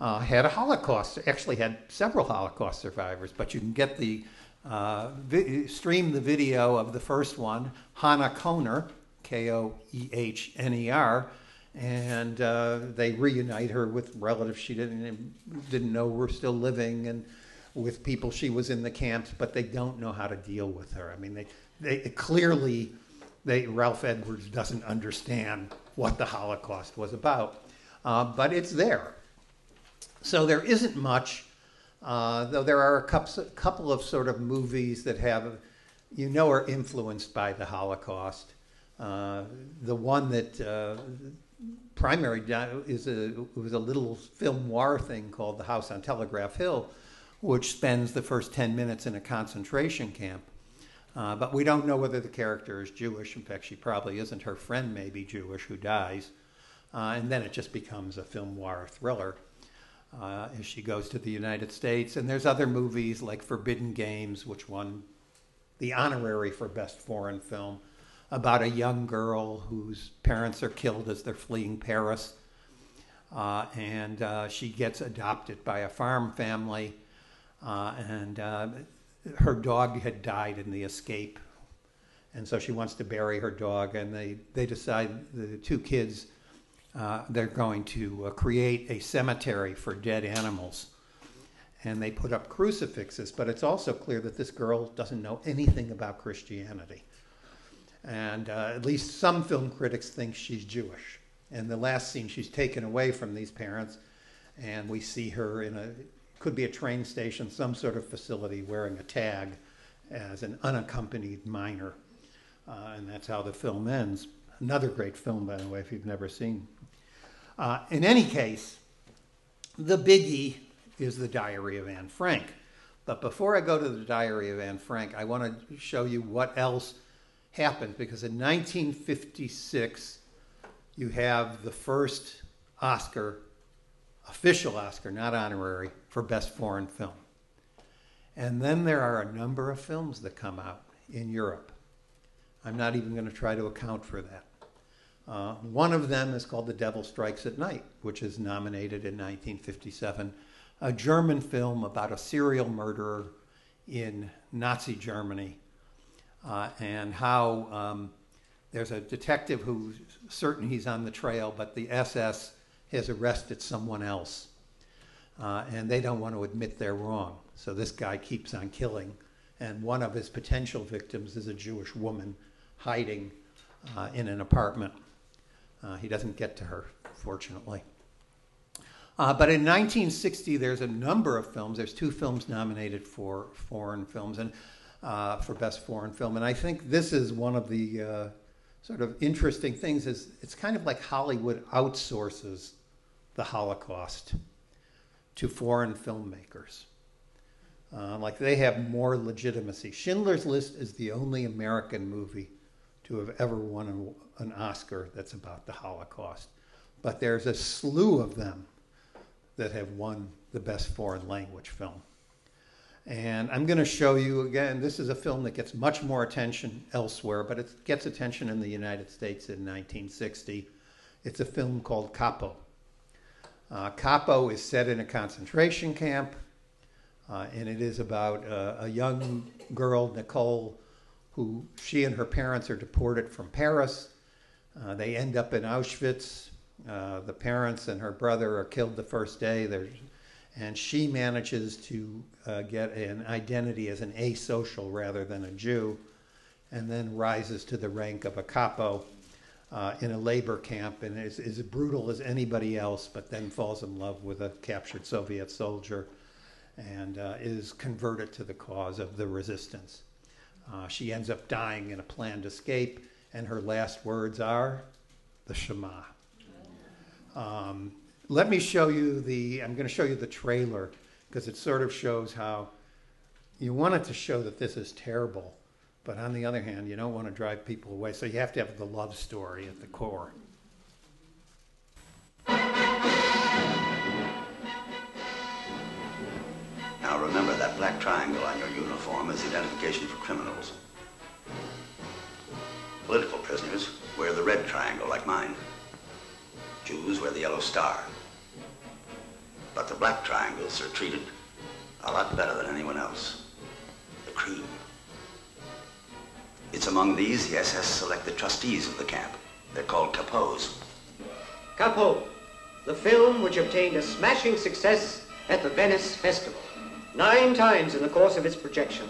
uh, had a Holocaust, actually had several Holocaust survivors, but you can get the uh, vi- stream the video of the first one, Hannah Koehner, K O E H N E R, and uh, they reunite her with relatives she didn't didn't know were still living and with people she was in the camps, but they don't know how to deal with her. I mean, they they clearly they Ralph Edwards doesn't understand what the Holocaust was about, uh, but it's there. So there isn't much, uh, though there are a couple of sort of movies that have, you know, are influenced by the Holocaust. Uh, the one that uh, primary is a was a little film noir thing called The House on Telegraph Hill, which spends the first ten minutes in a concentration camp. Uh, but we don't know whether the character is Jewish. In fact, she probably isn't. Her friend may be Jewish who dies. Uh, and then it just becomes a film noir thriller uh, as she goes to the United States. And there's other movies like Forbidden Games, which won the honorary for Best Foreign Film, about a young girl whose parents are killed as they're fleeing Paris. Uh, and uh, she gets adopted by a farm family. Uh, and uh, her dog had died in the escape. And so she wants to bury her dog. And they, they decide, the two kids, uh, they're going to uh, create a cemetery for dead animals. And they put up crucifixes, but it's also clear that this girl doesn't know anything about Christianity. And uh, at least some film critics think she's Jewish. And the last scene, she's taken away from these parents, and we see her in a could be a train station, some sort of facility, wearing a tag as an unaccompanied minor. Uh, and that's how the film ends. Another great film, by the way, if you've never seen uh, in any case, the biggie is the Diary of Anne Frank. But before I go to the Diary of Anne Frank, I want to show you what else happened because in 1956, you have the first Oscar, official Oscar, not honorary, for Best Foreign Film. And then there are a number of films that come out in Europe. I'm not even going to try to account for that. Uh, one of them is called The Devil Strikes at Night, which is nominated in 1957, a German film about a serial murderer in Nazi Germany uh, and how um, there's a detective who's certain he's on the trail, but the SS has arrested someone else. Uh, and they don't want to admit they're wrong. So this guy keeps on killing. And one of his potential victims is a Jewish woman hiding uh, in an apartment. Uh, he doesn't get to her, fortunately. Uh, but in 1960, there's a number of films. There's two films nominated for foreign films and uh, for best foreign film, and I think this is one of the uh, sort of interesting things. Is it's kind of like Hollywood outsources the Holocaust to foreign filmmakers. Uh, like they have more legitimacy. Schindler's List is the only American movie to have ever won an, Oscar that's about the Holocaust. But there's a slew of them that have won the best foreign language film. And I'm going to show you again, this is a film that gets much more attention elsewhere, but it gets attention in the United States in 1960. It's a film called Capo. Uh, Capo is set in a concentration camp, uh, and it is about uh, a young girl, Nicole, who she and her parents are deported from Paris. Uh, they end up in Auschwitz. Uh, the parents and her brother are killed the first day. And she manages to uh, get an identity as an asocial rather than a Jew, and then rises to the rank of a capo uh, in a labor camp and is as brutal as anybody else, but then falls in love with a captured Soviet soldier and uh, is converted to the cause of the resistance. She ends up dying in a planned escape, and her last words are the Shema. Um, let me show you the, I'm going to show you the trailer because it sort of shows how you want it to show that this is terrible, but on the other hand, you don't want to drive people away. So you have to have the love story at the core. Now remember that black triangle on your uniform is identification for criminals. Political prisoners wear the red triangle like mine. Jews wear the yellow star. But the black triangles are treated a lot better than anyone else. The cream. It's among these the SS select the trustees of the camp. They're called capos. Capo, the film which obtained a smashing success at the Venice Festival. Nine times in the course of its projection,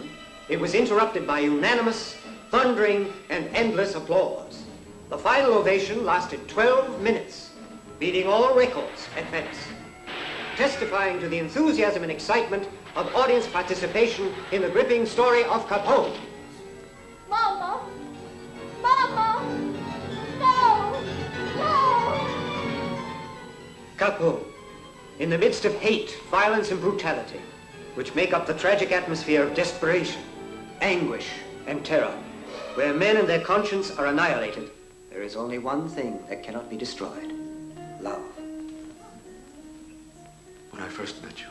it was interrupted by unanimous, thundering, and endless applause. The final ovation lasted 12 minutes, beating all records at Venice, testifying to the enthusiasm and excitement of audience participation in the gripping story of Capo. Mama! Mama! No! No! Capo, in the midst of hate, violence, and brutality, which make up the tragic atmosphere of desperation, anguish, and terror, where men and their conscience are annihilated, there is only one thing that cannot be destroyed love. When I first met you,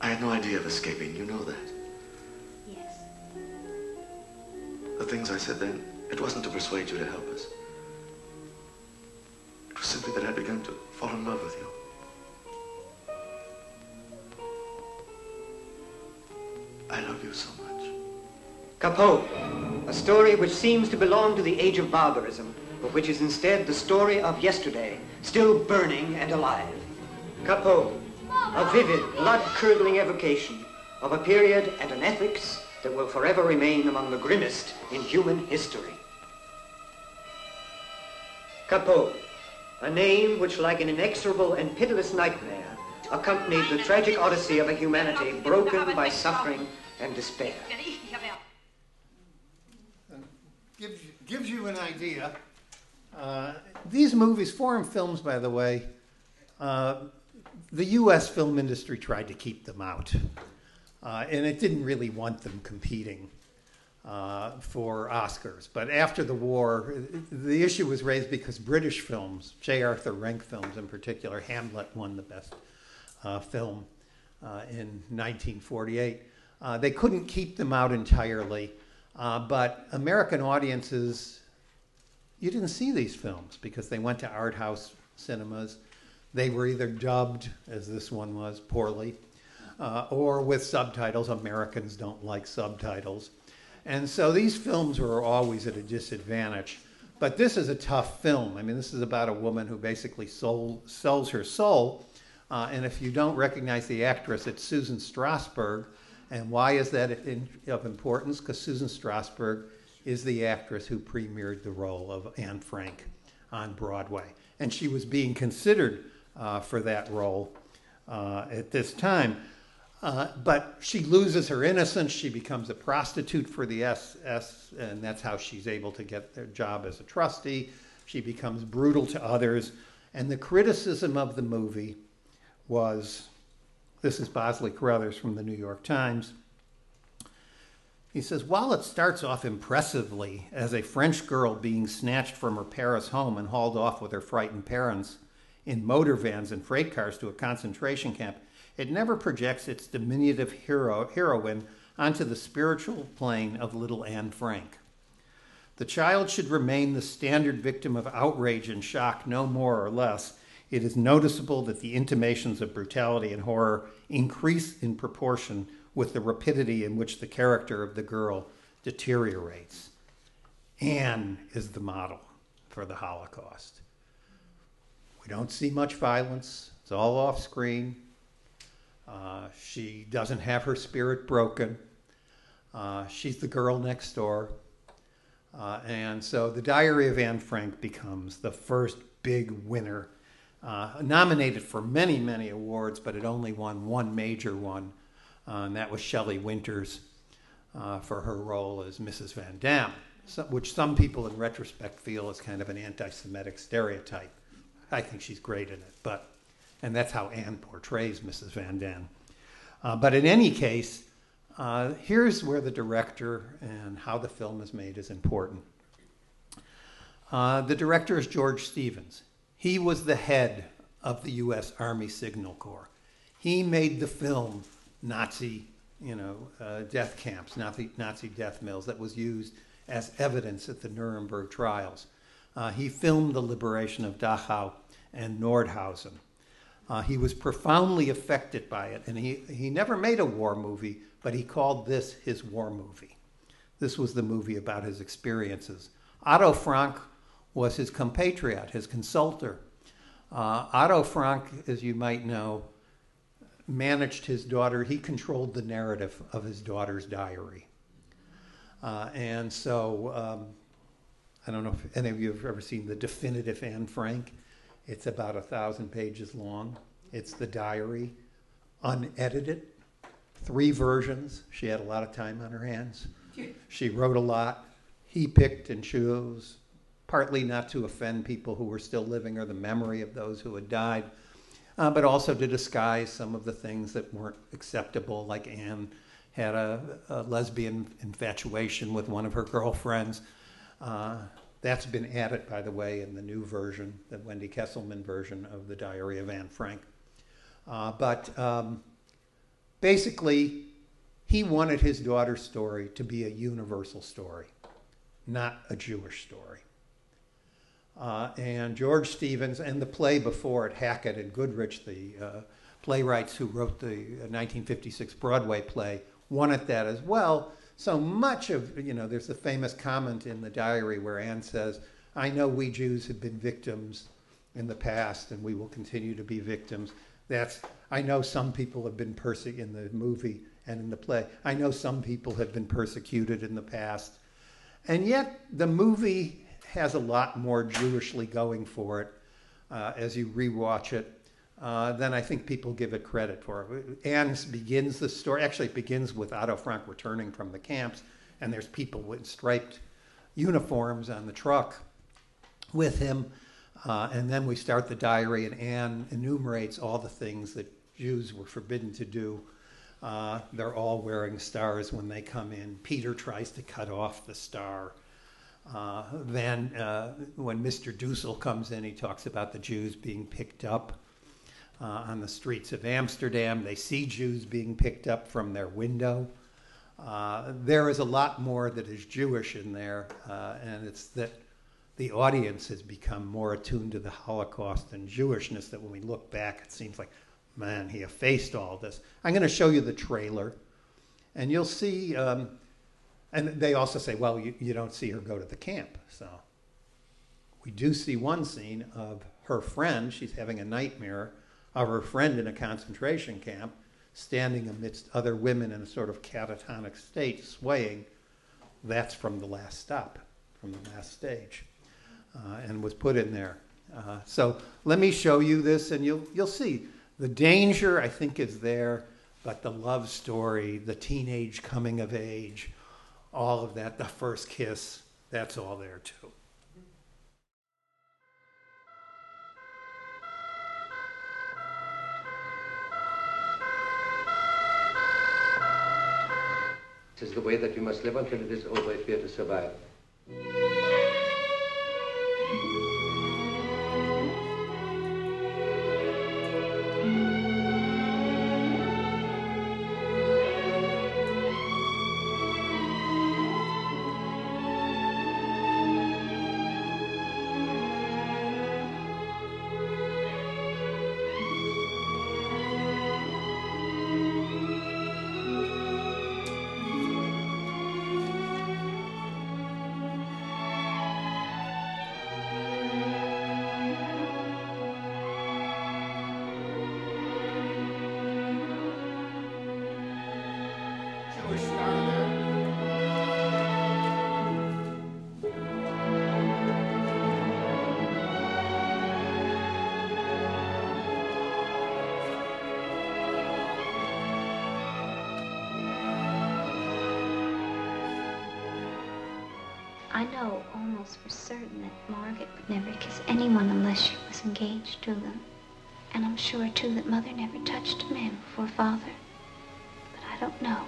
I had no idea of escaping. You know that. Yes. The things I said then, it wasn't to persuade you to help us. It was simply that I had begun to fall in love with you. I love you so much. Capo, a story which seems to belong to the age of barbarism, but which is instead the story of yesterday, still burning and alive. Capo, a vivid, blood-curdling evocation of a period and an ethics that will forever remain among the grimmest in human history. Capo, a name which, like an inexorable and pitiless nightmare, accompanied the tragic odyssey of a humanity broken by suffering and despair. Gives you, gives you an idea. Uh, these movies, foreign films, by the way, uh, the U.S. film industry tried to keep them out, uh, and it didn't really want them competing uh, for Oscars. But after the war, the issue was raised because British films, J. Arthur Rank films in particular, Hamlet won the best uh, film uh, in 1948. they couldn't keep them out entirely. Uh, but American audiences, you didn't see these films because they went to art house cinemas. They were either dubbed, as this one was, poorly, uh, or with subtitles. Americans don't like subtitles. And so these films were always at a disadvantage. But this is a tough film. I mean, this is about a woman who basically sold, sells her soul. Uh, and if you don't recognize the actress, it's Susan Strasberg. And why is that in, of importance? Because Susan Strasberg is the actress who premiered the role of Anne Frank on Broadway. and she was being considered uh, for that role uh, at this time. Uh, but she loses her innocence. She becomes a prostitute for the SS, and that's how she's able to get their job as a trustee. She becomes brutal to others. And the criticism of the movie was this is Bosley Crowther from the New York Times. He says, while it starts off impressively as a French girl being snatched from her Paris home and hauled off with her frightened parents in motor vans and freight cars to a concentration camp, it never projects its diminutive hero, heroine onto the spiritual plane of little Anne Frank. The child should remain the standard victim of outrage and shock, no more or less. It is noticeable that the intimations of brutality and horror increase in proportion with the rapidity in which the character of the girl deteriorates. Anne is the model for the Holocaust. We don't see much violence, it's all off screen. Uh, she doesn't have her spirit broken. Uh, she's the girl next door. Uh, and so the Diary of Anne Frank becomes the first big winner, uh, nominated for many, many awards, but it only won one major one, uh, and that was Shelley Winters uh, for her role as Mrs. Van Daan, so, which some people in retrospect feel is kind of an anti Semitic stereotype. I think she's great in it, but, and that's how Anne portrays Mrs. Van Daan. Uh, but in any case, uh, here's where the director and how the film is made is important. Uh, the director is George Stevens. He was the head of the U.S. Army Signal Corps. He made the film Nazi, you know, uh, death camps, Nazi, Nazi death mills that was used as evidence at the Nuremberg trials. Uh, he filmed the liberation of Dachau and Nordhausen. Uh, he was profoundly affected by it, and he, he never made a war movie, but he called this his war movie. This was the movie about his experiences. Otto Frank was his compatriot, his consultor. Uh, Otto Frank, as you might know, managed his daughter, he controlled the narrative of his daughter's diary. Uh, and so, um, I don't know if any of you have ever seen the definitive Anne Frank. It's about a thousand pages long. It's the diary, unedited, three versions. She had a lot of time on her hands. *laughs* She wrote a lot. He picked and chose, partly not to offend people who were still living or the memory of those who had died, uh, but also to disguise some of the things that weren't acceptable, like Anne had a, a lesbian infatuation with one of her girlfriends. Uh, that's been added, by the way, in the new version, the Wendy Kesselman version of the Diary of Anne Frank. Uh, but um, basically, he wanted his daughter's story to be a universal story, not a Jewish story. Uh, and George Stevens and the play before it, Hackett and Goodrich, the uh, playwrights who wrote the 1956 uh, Broadway play, wanted that as well. So much of, you know, there's the famous comment in the diary where Anne says, I know we Jews have been victims in the past and we will continue to be victims. That's, I know some people have been persecuted in the movie and in the play. I know some people have been persecuted in the past. And yet the movie has a lot more Jewishly going for it uh, as you rewatch it uh, than I think people give it credit for. Anne begins the story, actually, it begins with Otto Frank returning from the camps, and there's people with striped uniforms on the truck with him. Uh, and then we start the diary, and Anne enumerates all the things that Jews were forbidden to do. Uh, they're all wearing stars when they come in. Peter tries to cut off the star. Uh, then, uh, when Mr. Dussel comes in, he talks about the Jews being picked up uh, on the streets of Amsterdam. They see Jews being picked up from their window. Uh, there is a lot more that is Jewish in there, uh, and it's that the audience has become more attuned to the Holocaust and Jewishness that when we look back, it seems like, man, he effaced all this. I'm going to show you the trailer, and you'll see. Um, and they also say, well, you, you don't see her go to the camp. So we do see one scene of her friend. She's having a nightmare of her friend in a concentration camp, standing amidst other women in a sort of catatonic state, swaying. That's from the last stop, from the last stage, uh, and was put in there. Uh, so let me show you this, and you'll you'll see the danger. I think is there, but the love story, the teenage coming of age, all of that, the first kiss, that's all there too. This is the way that you must live until it is over if you are to survive. Almost for certain that Margaret would never kiss anyone unless she was engaged to them. And I'm sure, too, that Mother never touched a man before Father. But I don't know.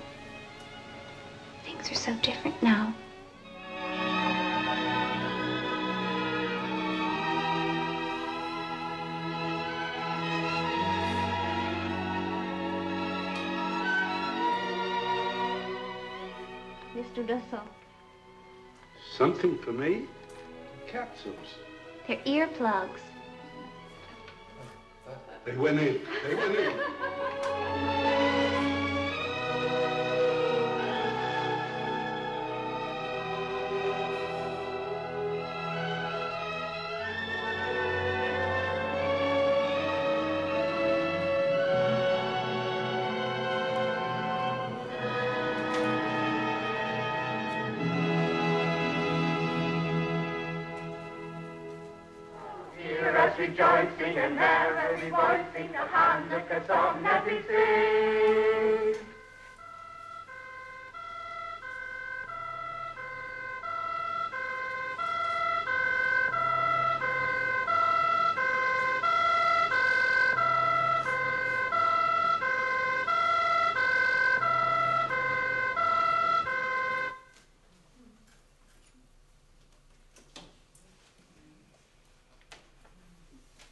Something for me? Capsules. they're earplugs. They went in. They went in.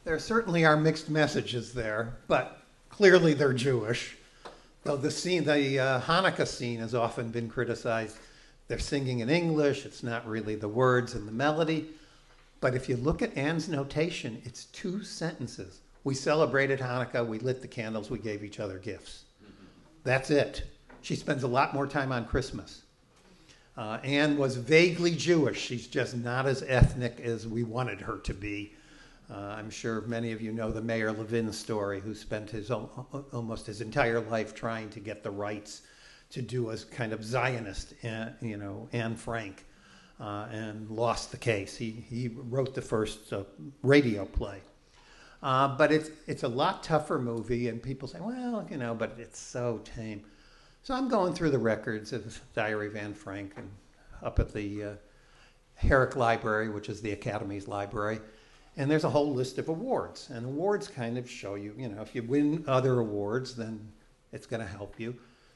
There certainly are mixed messages there, but clearly they're Jewish. Though the scene, the uh, Hanukkah scene, has often been criticized. They're singing in English; it's not really the words and the melody. But if you look at Anne's notation, it's two sentences. We celebrated Hanukkah. We lit the candles. We gave each other gifts. That's it. She spends a lot more time on Christmas. Uh, Anne was vaguely Jewish. She's just not as ethnic as we wanted her to be. Uh, I'm sure many of you know the Meyer Levin story, who spent his al- almost his entire life trying to get the rights to do a kind of Zionist, uh, you know, Anne Frank, uh, and lost the case. He he wrote the first uh, radio play, uh, but it's it's a lot tougher movie, and people say, well, you know, but it's so tame. So I'm going through the records of Diary of Anne Frank and up at the uh, Herrick Library, which is the Academy's library. And there's a whole list of awards. And awards kind of show you, you know, if you win other awards, then it's going to help you.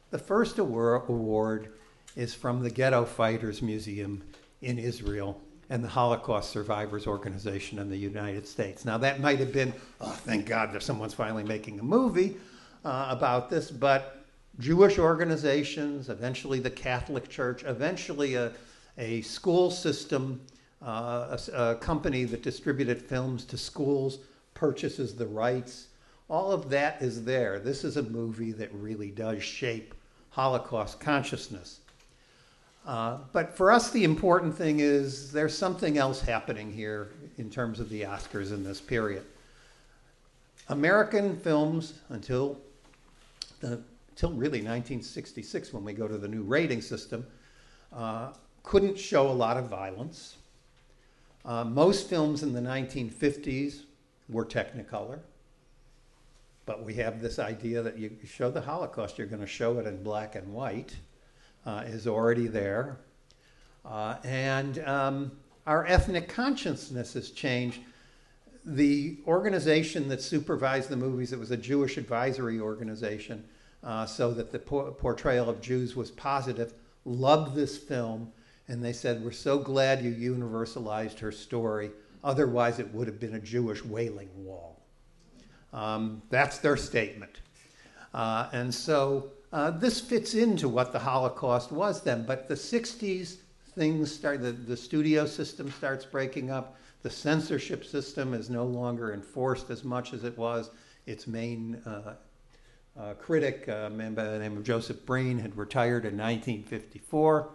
The first award, is from the Ghetto Fighters Museum in Israel and the Holocaust Survivors Organization in the United States. Now, that might have been, oh, thank God that someone's finally making a movie uh, about this, but Jewish organizations, eventually the Catholic Church, eventually a, a school system uh, a, a company that distributed films to schools purchases the rights. All of that is there. This is a movie that really does shape Holocaust consciousness. Uh, but for us, the important thing is there's something else happening here in terms of the Oscars in this period. American films until the, until really 1966, when we go to the new rating system, uh, couldn't show a lot of violence. Uh, most films in the 1950s were Technicolor. But we have this idea that you show the Holocaust, you're going to show it in black and white, uh, is already there. Uh, and um, our ethnic consciousness has changed. The organization that supervised the movies, it was a Jewish advisory organization, uh, so that the por- portrayal of Jews was positive, loved this film, and they said, We're so glad you universalized her story. Otherwise, it would have been a Jewish wailing wall. Um, that's their statement. Uh, and so uh, this fits into what the Holocaust was then. But the 60s, things start, the, the studio system starts breaking up. The censorship system is no longer enforced as much as it was. Its main uh, uh, critic, a man by the name of Joseph Breen, had retired in 1954.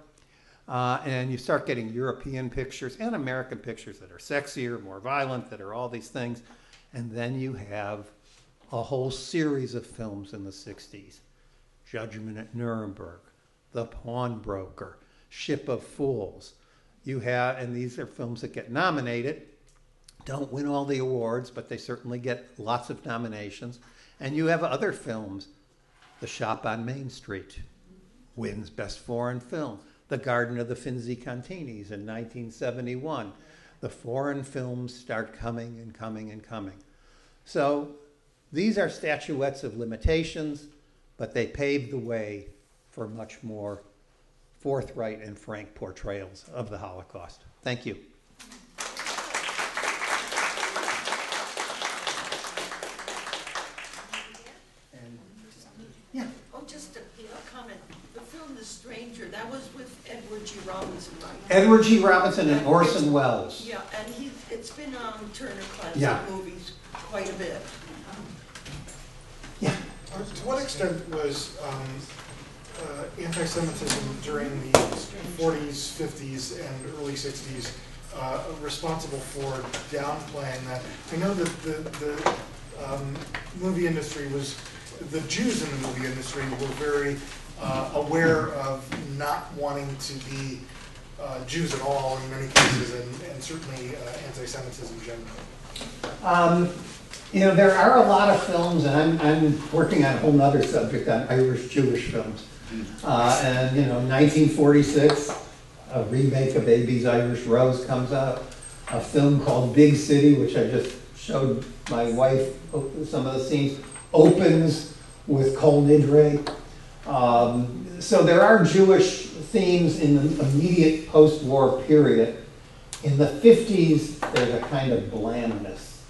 Uh, and you start getting European pictures and American pictures that are sexier, more violent, that are all these things. And then you have a whole series of films in the 60s Judgment at Nuremberg, The Pawnbroker, Ship of Fools. You have, and these are films that get nominated, don't win all the awards, but they certainly get lots of nominations. And you have other films. The Shop on Main Street wins Best Foreign Film. The Garden of the Finzi Continis in 1971. The foreign films start coming and coming and coming. So these are statuettes of limitations, but they paved the way for much more forthright and frank portrayals of the Holocaust. Thank you. Yeah. Oh, just a, a comment. The film The Stranger, that was with Edward G. Robinson, right? Edward G. Robinson and Orson Welles. Yeah, and he, it's been on Turner Classic Yeah. Movies quite a bit. Uh, To what extent was um, uh, anti-Semitism during the 40s, 50s, and early 60s uh, responsible for downplaying that? I know that the, the um, movie industry was, the Jews in the movie industry were very uh, aware of not wanting to be uh, Jews at all in many cases, and, and certainly uh, anti-Semitism generally. Um, you know, there are a lot of films, and I'm, I'm working on a whole other subject on Irish Jewish films. Uh, and, you know, 1946, a remake of Abie's Irish Rose comes out. A film called Big City, which I just showed my wife some of the scenes, opens with Kol Nidre. Um, so there are Jewish themes in the immediate post-war period. In the 50s, there's a kind of blandness,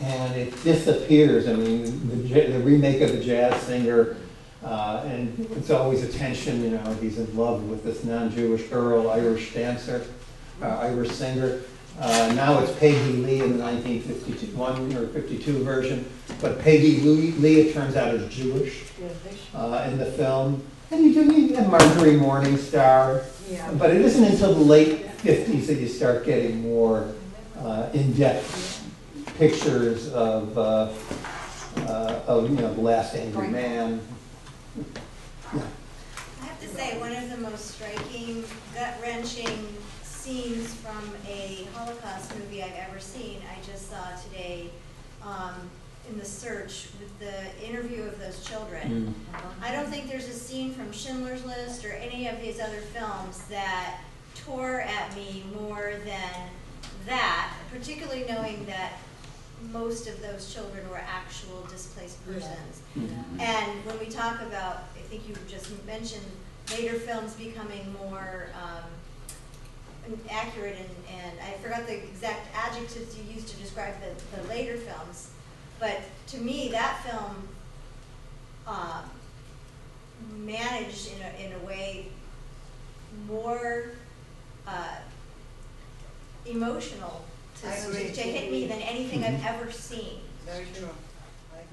and it disappears. I mean, the, the remake of the jazz singer, uh, and it's always a tension. You know, he's in love with this non-Jewish girl, Irish dancer, uh, Irish singer. Uh, now it's Peggy Lee in the 1951 or 52 version, but Peggy Lee, Lee it turns out, is Jewish uh, in the film. And you do need a Marjorie Morningstar, Yeah. but it isn't until the late 50s that you start getting more uh, in-depth pictures of, uh, uh, of you know, the last angry man. I have to say, one of the most striking, gut-wrenching scenes from a Holocaust movie I've ever seen, I just saw today um, in The Search with the interview of those children. I don't think there's a scene from Schindler's List or any of these other films that tore at me more than that, particularly knowing that most of those children were actual displaced persons. And when we talk about, I think you just mentioned later films becoming more um, accurate and, and I forgot the exact adjectives you used to describe the, the later films. But to me, that film um, managed in a, in a way more uh, emotional to, to, to hit me than anything I've Mhm. ever seen. Very true.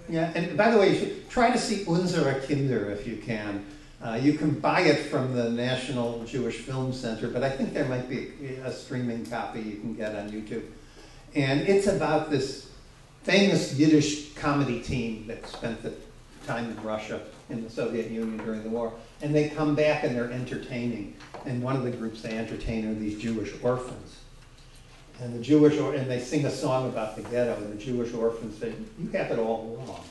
Yeah, and by the way, you should try to see Unsere Kinder if you can. Uh, you can buy it from the National Jewish Film Center, but I think there might be a, a streaming copy you can get on YouTube. And it's about this famous Yiddish comedy team that spent the time in Russia, in the Soviet Union during the war. And they come back and they're entertaining. And one of the groups they entertain are these Jewish orphans. And the Jewish, or- and they sing a song about the ghetto, and the Jewish orphans say, you have it all wrong.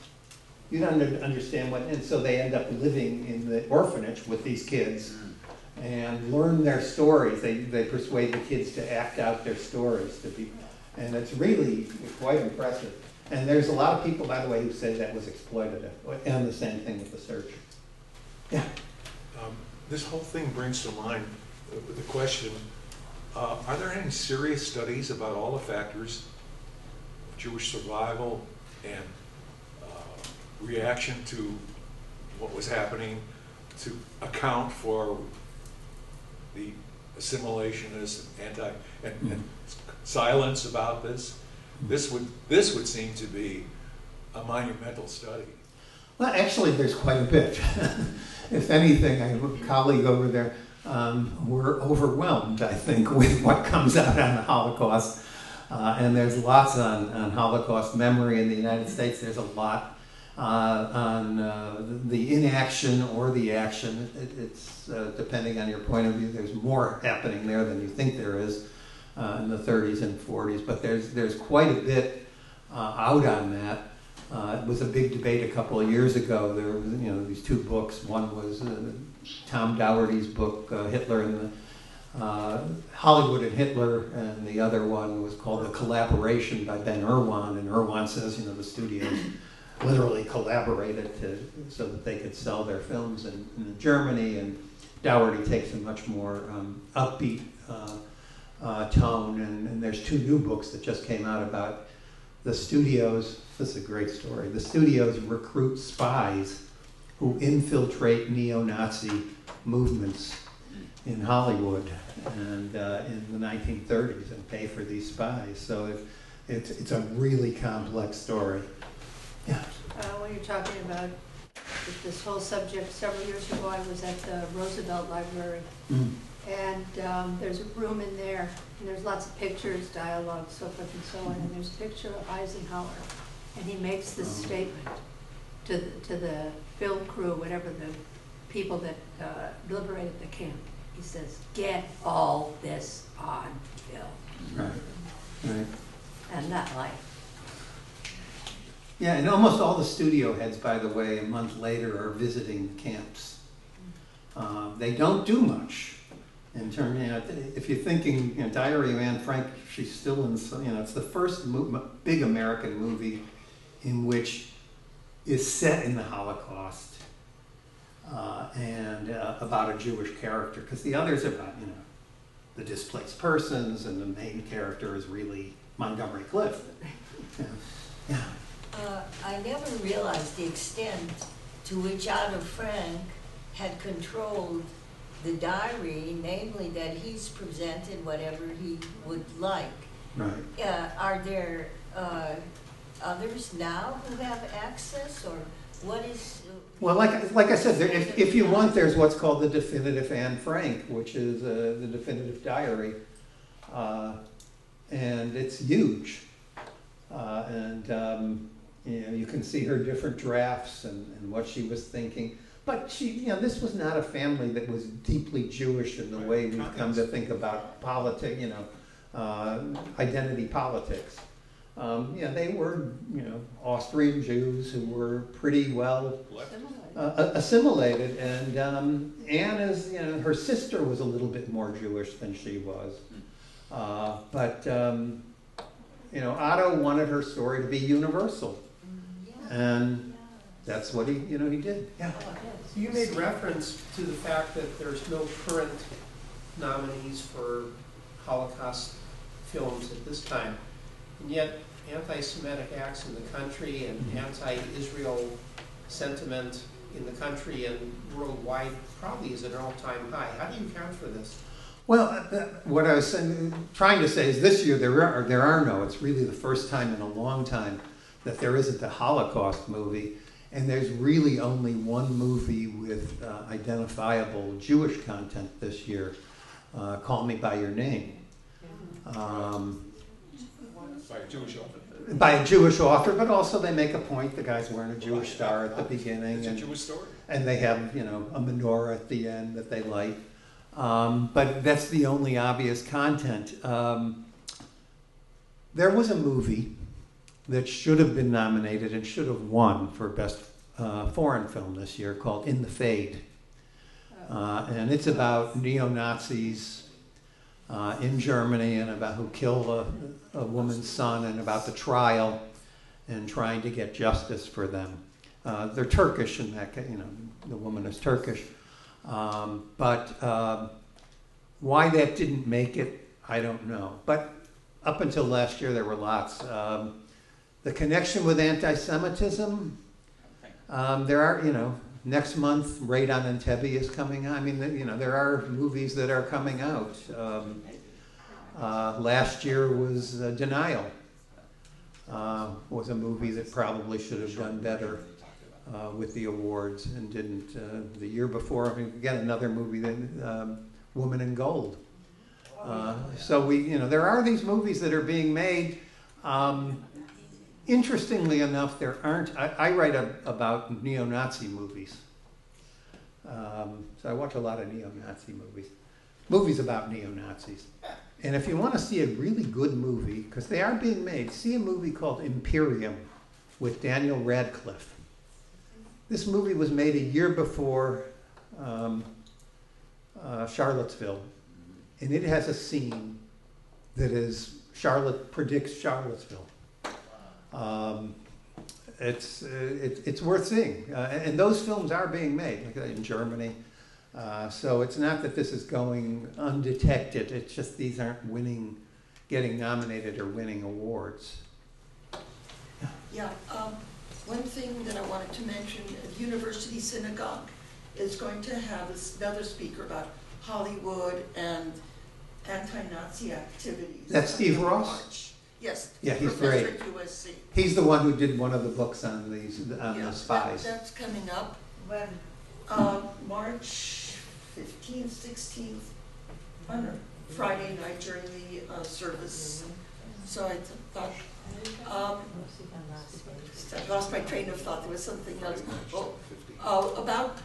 You don't under- understand what, and so they end up living in the orphanage with these kids and learn their stories. They, they persuade the kids to act out their stories to be, and it's really quite impressive. And there's a lot of people, by the way, who say that was exploitative, and the same thing with the search. Yeah. Um, This whole thing brings to mind the question, uh, are there any serious studies about all the factors of Jewish survival and uh, reaction to what was happening to account for the assimilationist, anti, and, and silence about this? This would, this would seem to be a monumental study. Well, actually, there's quite a bit. *laughs* if anything, I have a colleague over there. Um, we're overwhelmed, I think, *laughs* with what comes out on the Holocaust. Uh, and there's lots on, on Holocaust memory in the United States. There's a lot uh, on uh, the inaction or the action. It, it's uh, depending on your point of view. There's more happening there than you think there is uh, in the 30s and 40s. But there's there's quite a bit uh, out on that. Uh, it was a big debate a couple of years ago. There was, you know, these two books. One was uh, Tom Doherty's book, uh, Hitler and the uh, Hollywood and Hitler, and the other one was called The Collaboration by Ben Urwand. And Urwand says, you know, the studios literally collaborated to, so that they could sell their films in, in Germany. And Dougherty takes a much more um, upbeat uh, uh, tone. And, and there's two new books that just came out about the studios. This is a great story. The studios recruit spies who infiltrate neo-Nazi movements in Hollywood and uh, in the 1930s and pay for these spies. So if, it's, it's a really complex story. Yeah. Uh, when you're talking about this whole subject, several years ago, I was at the Roosevelt Library. Mm. And um, there's a room in there, and there's lots of pictures, dialogue, so forth and so on, and there's a picture of Eisenhower. And he makes this statement to, the- to the film crew, whatever the people that uh, liberated the camp. He says, get all this on film. Right. Right. And that like, Yeah, and almost all the studio heads, by the way, a month later are visiting camps. Uh, they don't do much in terms, you know, if you're thinking, you know, Diary of Anne Frank, she's still in, you know, it's the first big American movie in which is set in the Holocaust uh, and uh, about a Jewish character, because the others are about, you know, the displaced persons, and the main character is really Montgomery Clift. Yeah. yeah. Uh, I never realized the extent to which Otto Frank had controlled the diary, namely that he's presented whatever he would like. Right. Uh, are there uh, others now who have access, or what is? Well, like, like I said, there, if, if you want, there's what's called the definitive Anne Frank, which is uh, the definitive diary. Uh, and it's huge. Uh, and, um, you know, you can see her different drafts and, and what she was thinking. But she, you know, this was not a family that was deeply Jewish in the way we've come to think about politics, you know, uh, identity politics. Um, you know, they were, you know, Austrian Jews who were pretty well uh, assimilated. And um, Anne is, you know, her sister was a little bit more Jewish than she was. Uh, but, um, you know, Otto wanted her story to be universal. And that's what he, you know, he did. Yeah. You made reference to the fact that there's no current nominees for Holocaust films at this time. And yet, anti-Semitic acts in the country and anti-Israel sentiment in the country and worldwide probably is at an all-time high. How do you account for this? Well, uh, what I was saying, trying to say is this year there are, there are no, it's really the first time in a long time that there isn't a Holocaust movie. And there's really only one movie with uh, identifiable Jewish content this year, uh, Call Me By Your Name. Um, By a Jewish author. by a Jewish author, but also they make a point. The guy's wearing a Jewish star at the beginning, It's a and, Jewish story. and they have you know a menorah at the end that they light. Um, but that's the only obvious content. Um, There was a movie that should have been nominated and should have won for Best uh, Foreign Film this year called In the Fade. Uh, and it's about neo Nazis uh, in Germany and about who killed a, a woman's son and about the trial and trying to get justice for them. Uh, they're Turkish in that case, you know, the woman is Turkish. Um, but um why that didn't make it, I don't know. But up until last year, there were lots. Um, the connection with anti Semitism, um, there are, you know, next month, Raid on Entebbe is coming out. I mean, you know, there are movies that are coming out. Um, uh, last year was uh, Denial, uh, was a movie that probably should have done better uh, with the awards and didn't. Uh, the year before, I mean, again, another movie, that, um, Woman in Gold. Uh, so we, you know, there are these movies that are being made. Um, interestingly enough, there aren't. I, I write a, about neo-Nazi movies, um, so I watch a lot of neo-Nazi movies, movies about neo-Nazis. And if you want to see a really good movie, because they are being made, see a movie called Imperium with Daniel Radcliffe. This movie was made a year before um, uh, Charlottesville, and it has a scene that is Charlotte predicts Charlottesville. Um, it's uh, it, it's worth seeing, uh, and, and those films are being made like in Germany. Uh, so it's not that this is going undetected. It's just these aren't winning, getting nominated or winning awards. Yeah, um, one thing that I wanted to mention, University Synagogue is going to have another speaker about Hollywood and anti-Nazi activities. That's Steve Ross? March. Yes. Yeah, he's Professor great. at USC. He's the one who did one of the books on these on Yeah, the that- spies. That's coming up. When? Uh, March fifteenth, sixteenth, on a Friday night during the uh, service. So I thought, um, I lost my train of thought, there was something else. Oh, uh, about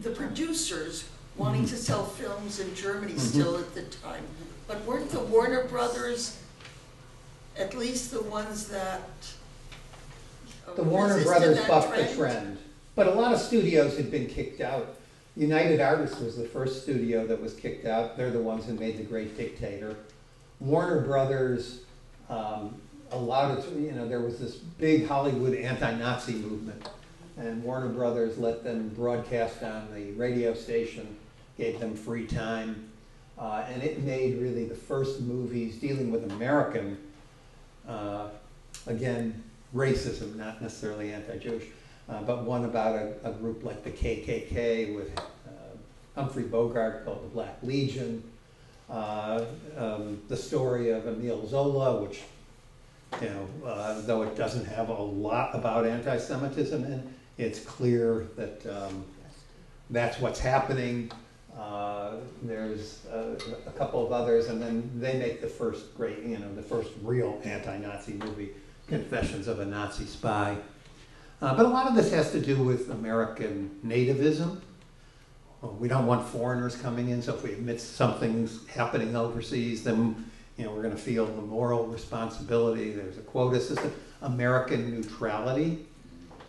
the producers wanting to sell films in Germany Mhm. still at the time. But weren't the Warner Brothers at least the ones that uh, The Warner resisted Brothers that bucked the trend, but a lot of studios had been kicked out. United Artists was the first studio that was kicked out. They're the ones who made The Great Dictator. Warner Brothers um, allowed it. To, you know, there was this big Hollywood anti-Nazi movement, and Warner Brothers let them broadcast on the radio station, gave them free time, uh, and it made really the first movies dealing with American uh, again, racism, not necessarily anti-Jewish, uh, but one about a, a group like the KKK with uh, Humphrey Bogart called the Black Legion, uh, um, the story of Emile Zola, which, you know, uh, though it doesn't have a lot about anti-Semitism in, it's clear that um, that's what's happening. Uh, there's uh, a couple of others, and then they make the first great, you know, the first real anti-Nazi movie, Confessions of a Nazi Spy. Uh, but a lot of this has to do with American nativism. Well, we don't want foreigners coming in, so if we admit something's happening overseas, then you know we're going to feel the moral responsibility. There's a quota system. American neutrality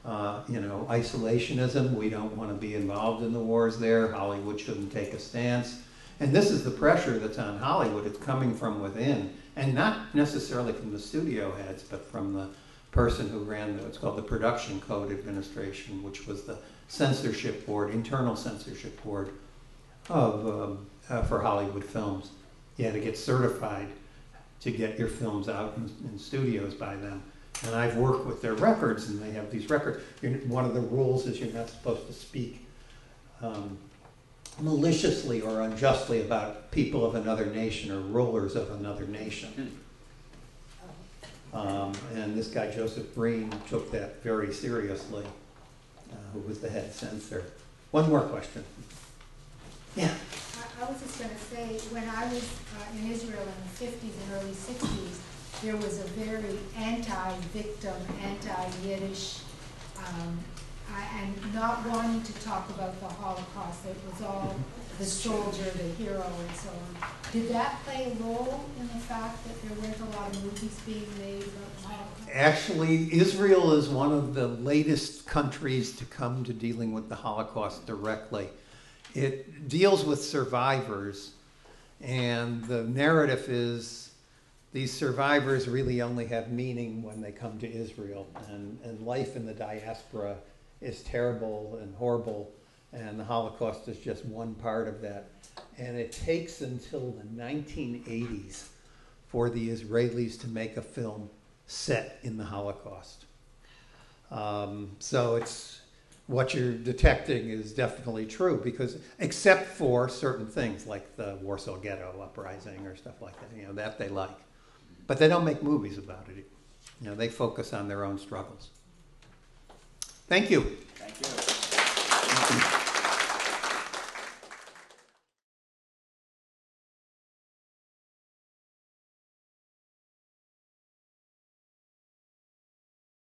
uh, you know, isolationism. We don't want to be involved in the wars there. Hollywood shouldn't take a stance. And this is the pressure that's on Hollywood. It's coming from within, and not necessarily from the studio heads, but from the person who ran the, what's called the Production Code Administration, which was the censorship board, internal censorship board of um, uh, for Hollywood films. You had to get certified to get your films out in, in studios by them. And I've worked with their records, and they have these records. You're, one of the rules is you're not supposed to speak um, maliciously or unjustly about people of another nation or rulers of another nation. Um, and this guy, Joseph Breen, took that very seriously, uh, who was the head censor. One more question. Yeah. I, I was just gonna say, when I was uh, in Israel in the fifties and early sixties, there was a very anti-victim, anti-Yiddish, um, and not wanting to talk about the Holocaust. It was all the soldier, the hero, and so on. Did that play a role in the fact that there weren't a lot of movies being made about the Holocaust? Actually, Israel is one of the latest countries to come to dealing with the Holocaust directly. It deals with survivors, and the narrative is these survivors really only have meaning when they come to Israel, and, and life in the diaspora is terrible and horrible, and the Holocaust is just one part of that. And it takes until the 1980s for the Israelis to make a film set in the Holocaust. Um, so it's what you're detecting is definitely true because except for certain things like the Warsaw Ghetto uprising or stuff like that, you know, that they like. But they don't make movies about it. You know, they focus on their own struggles. Thank you.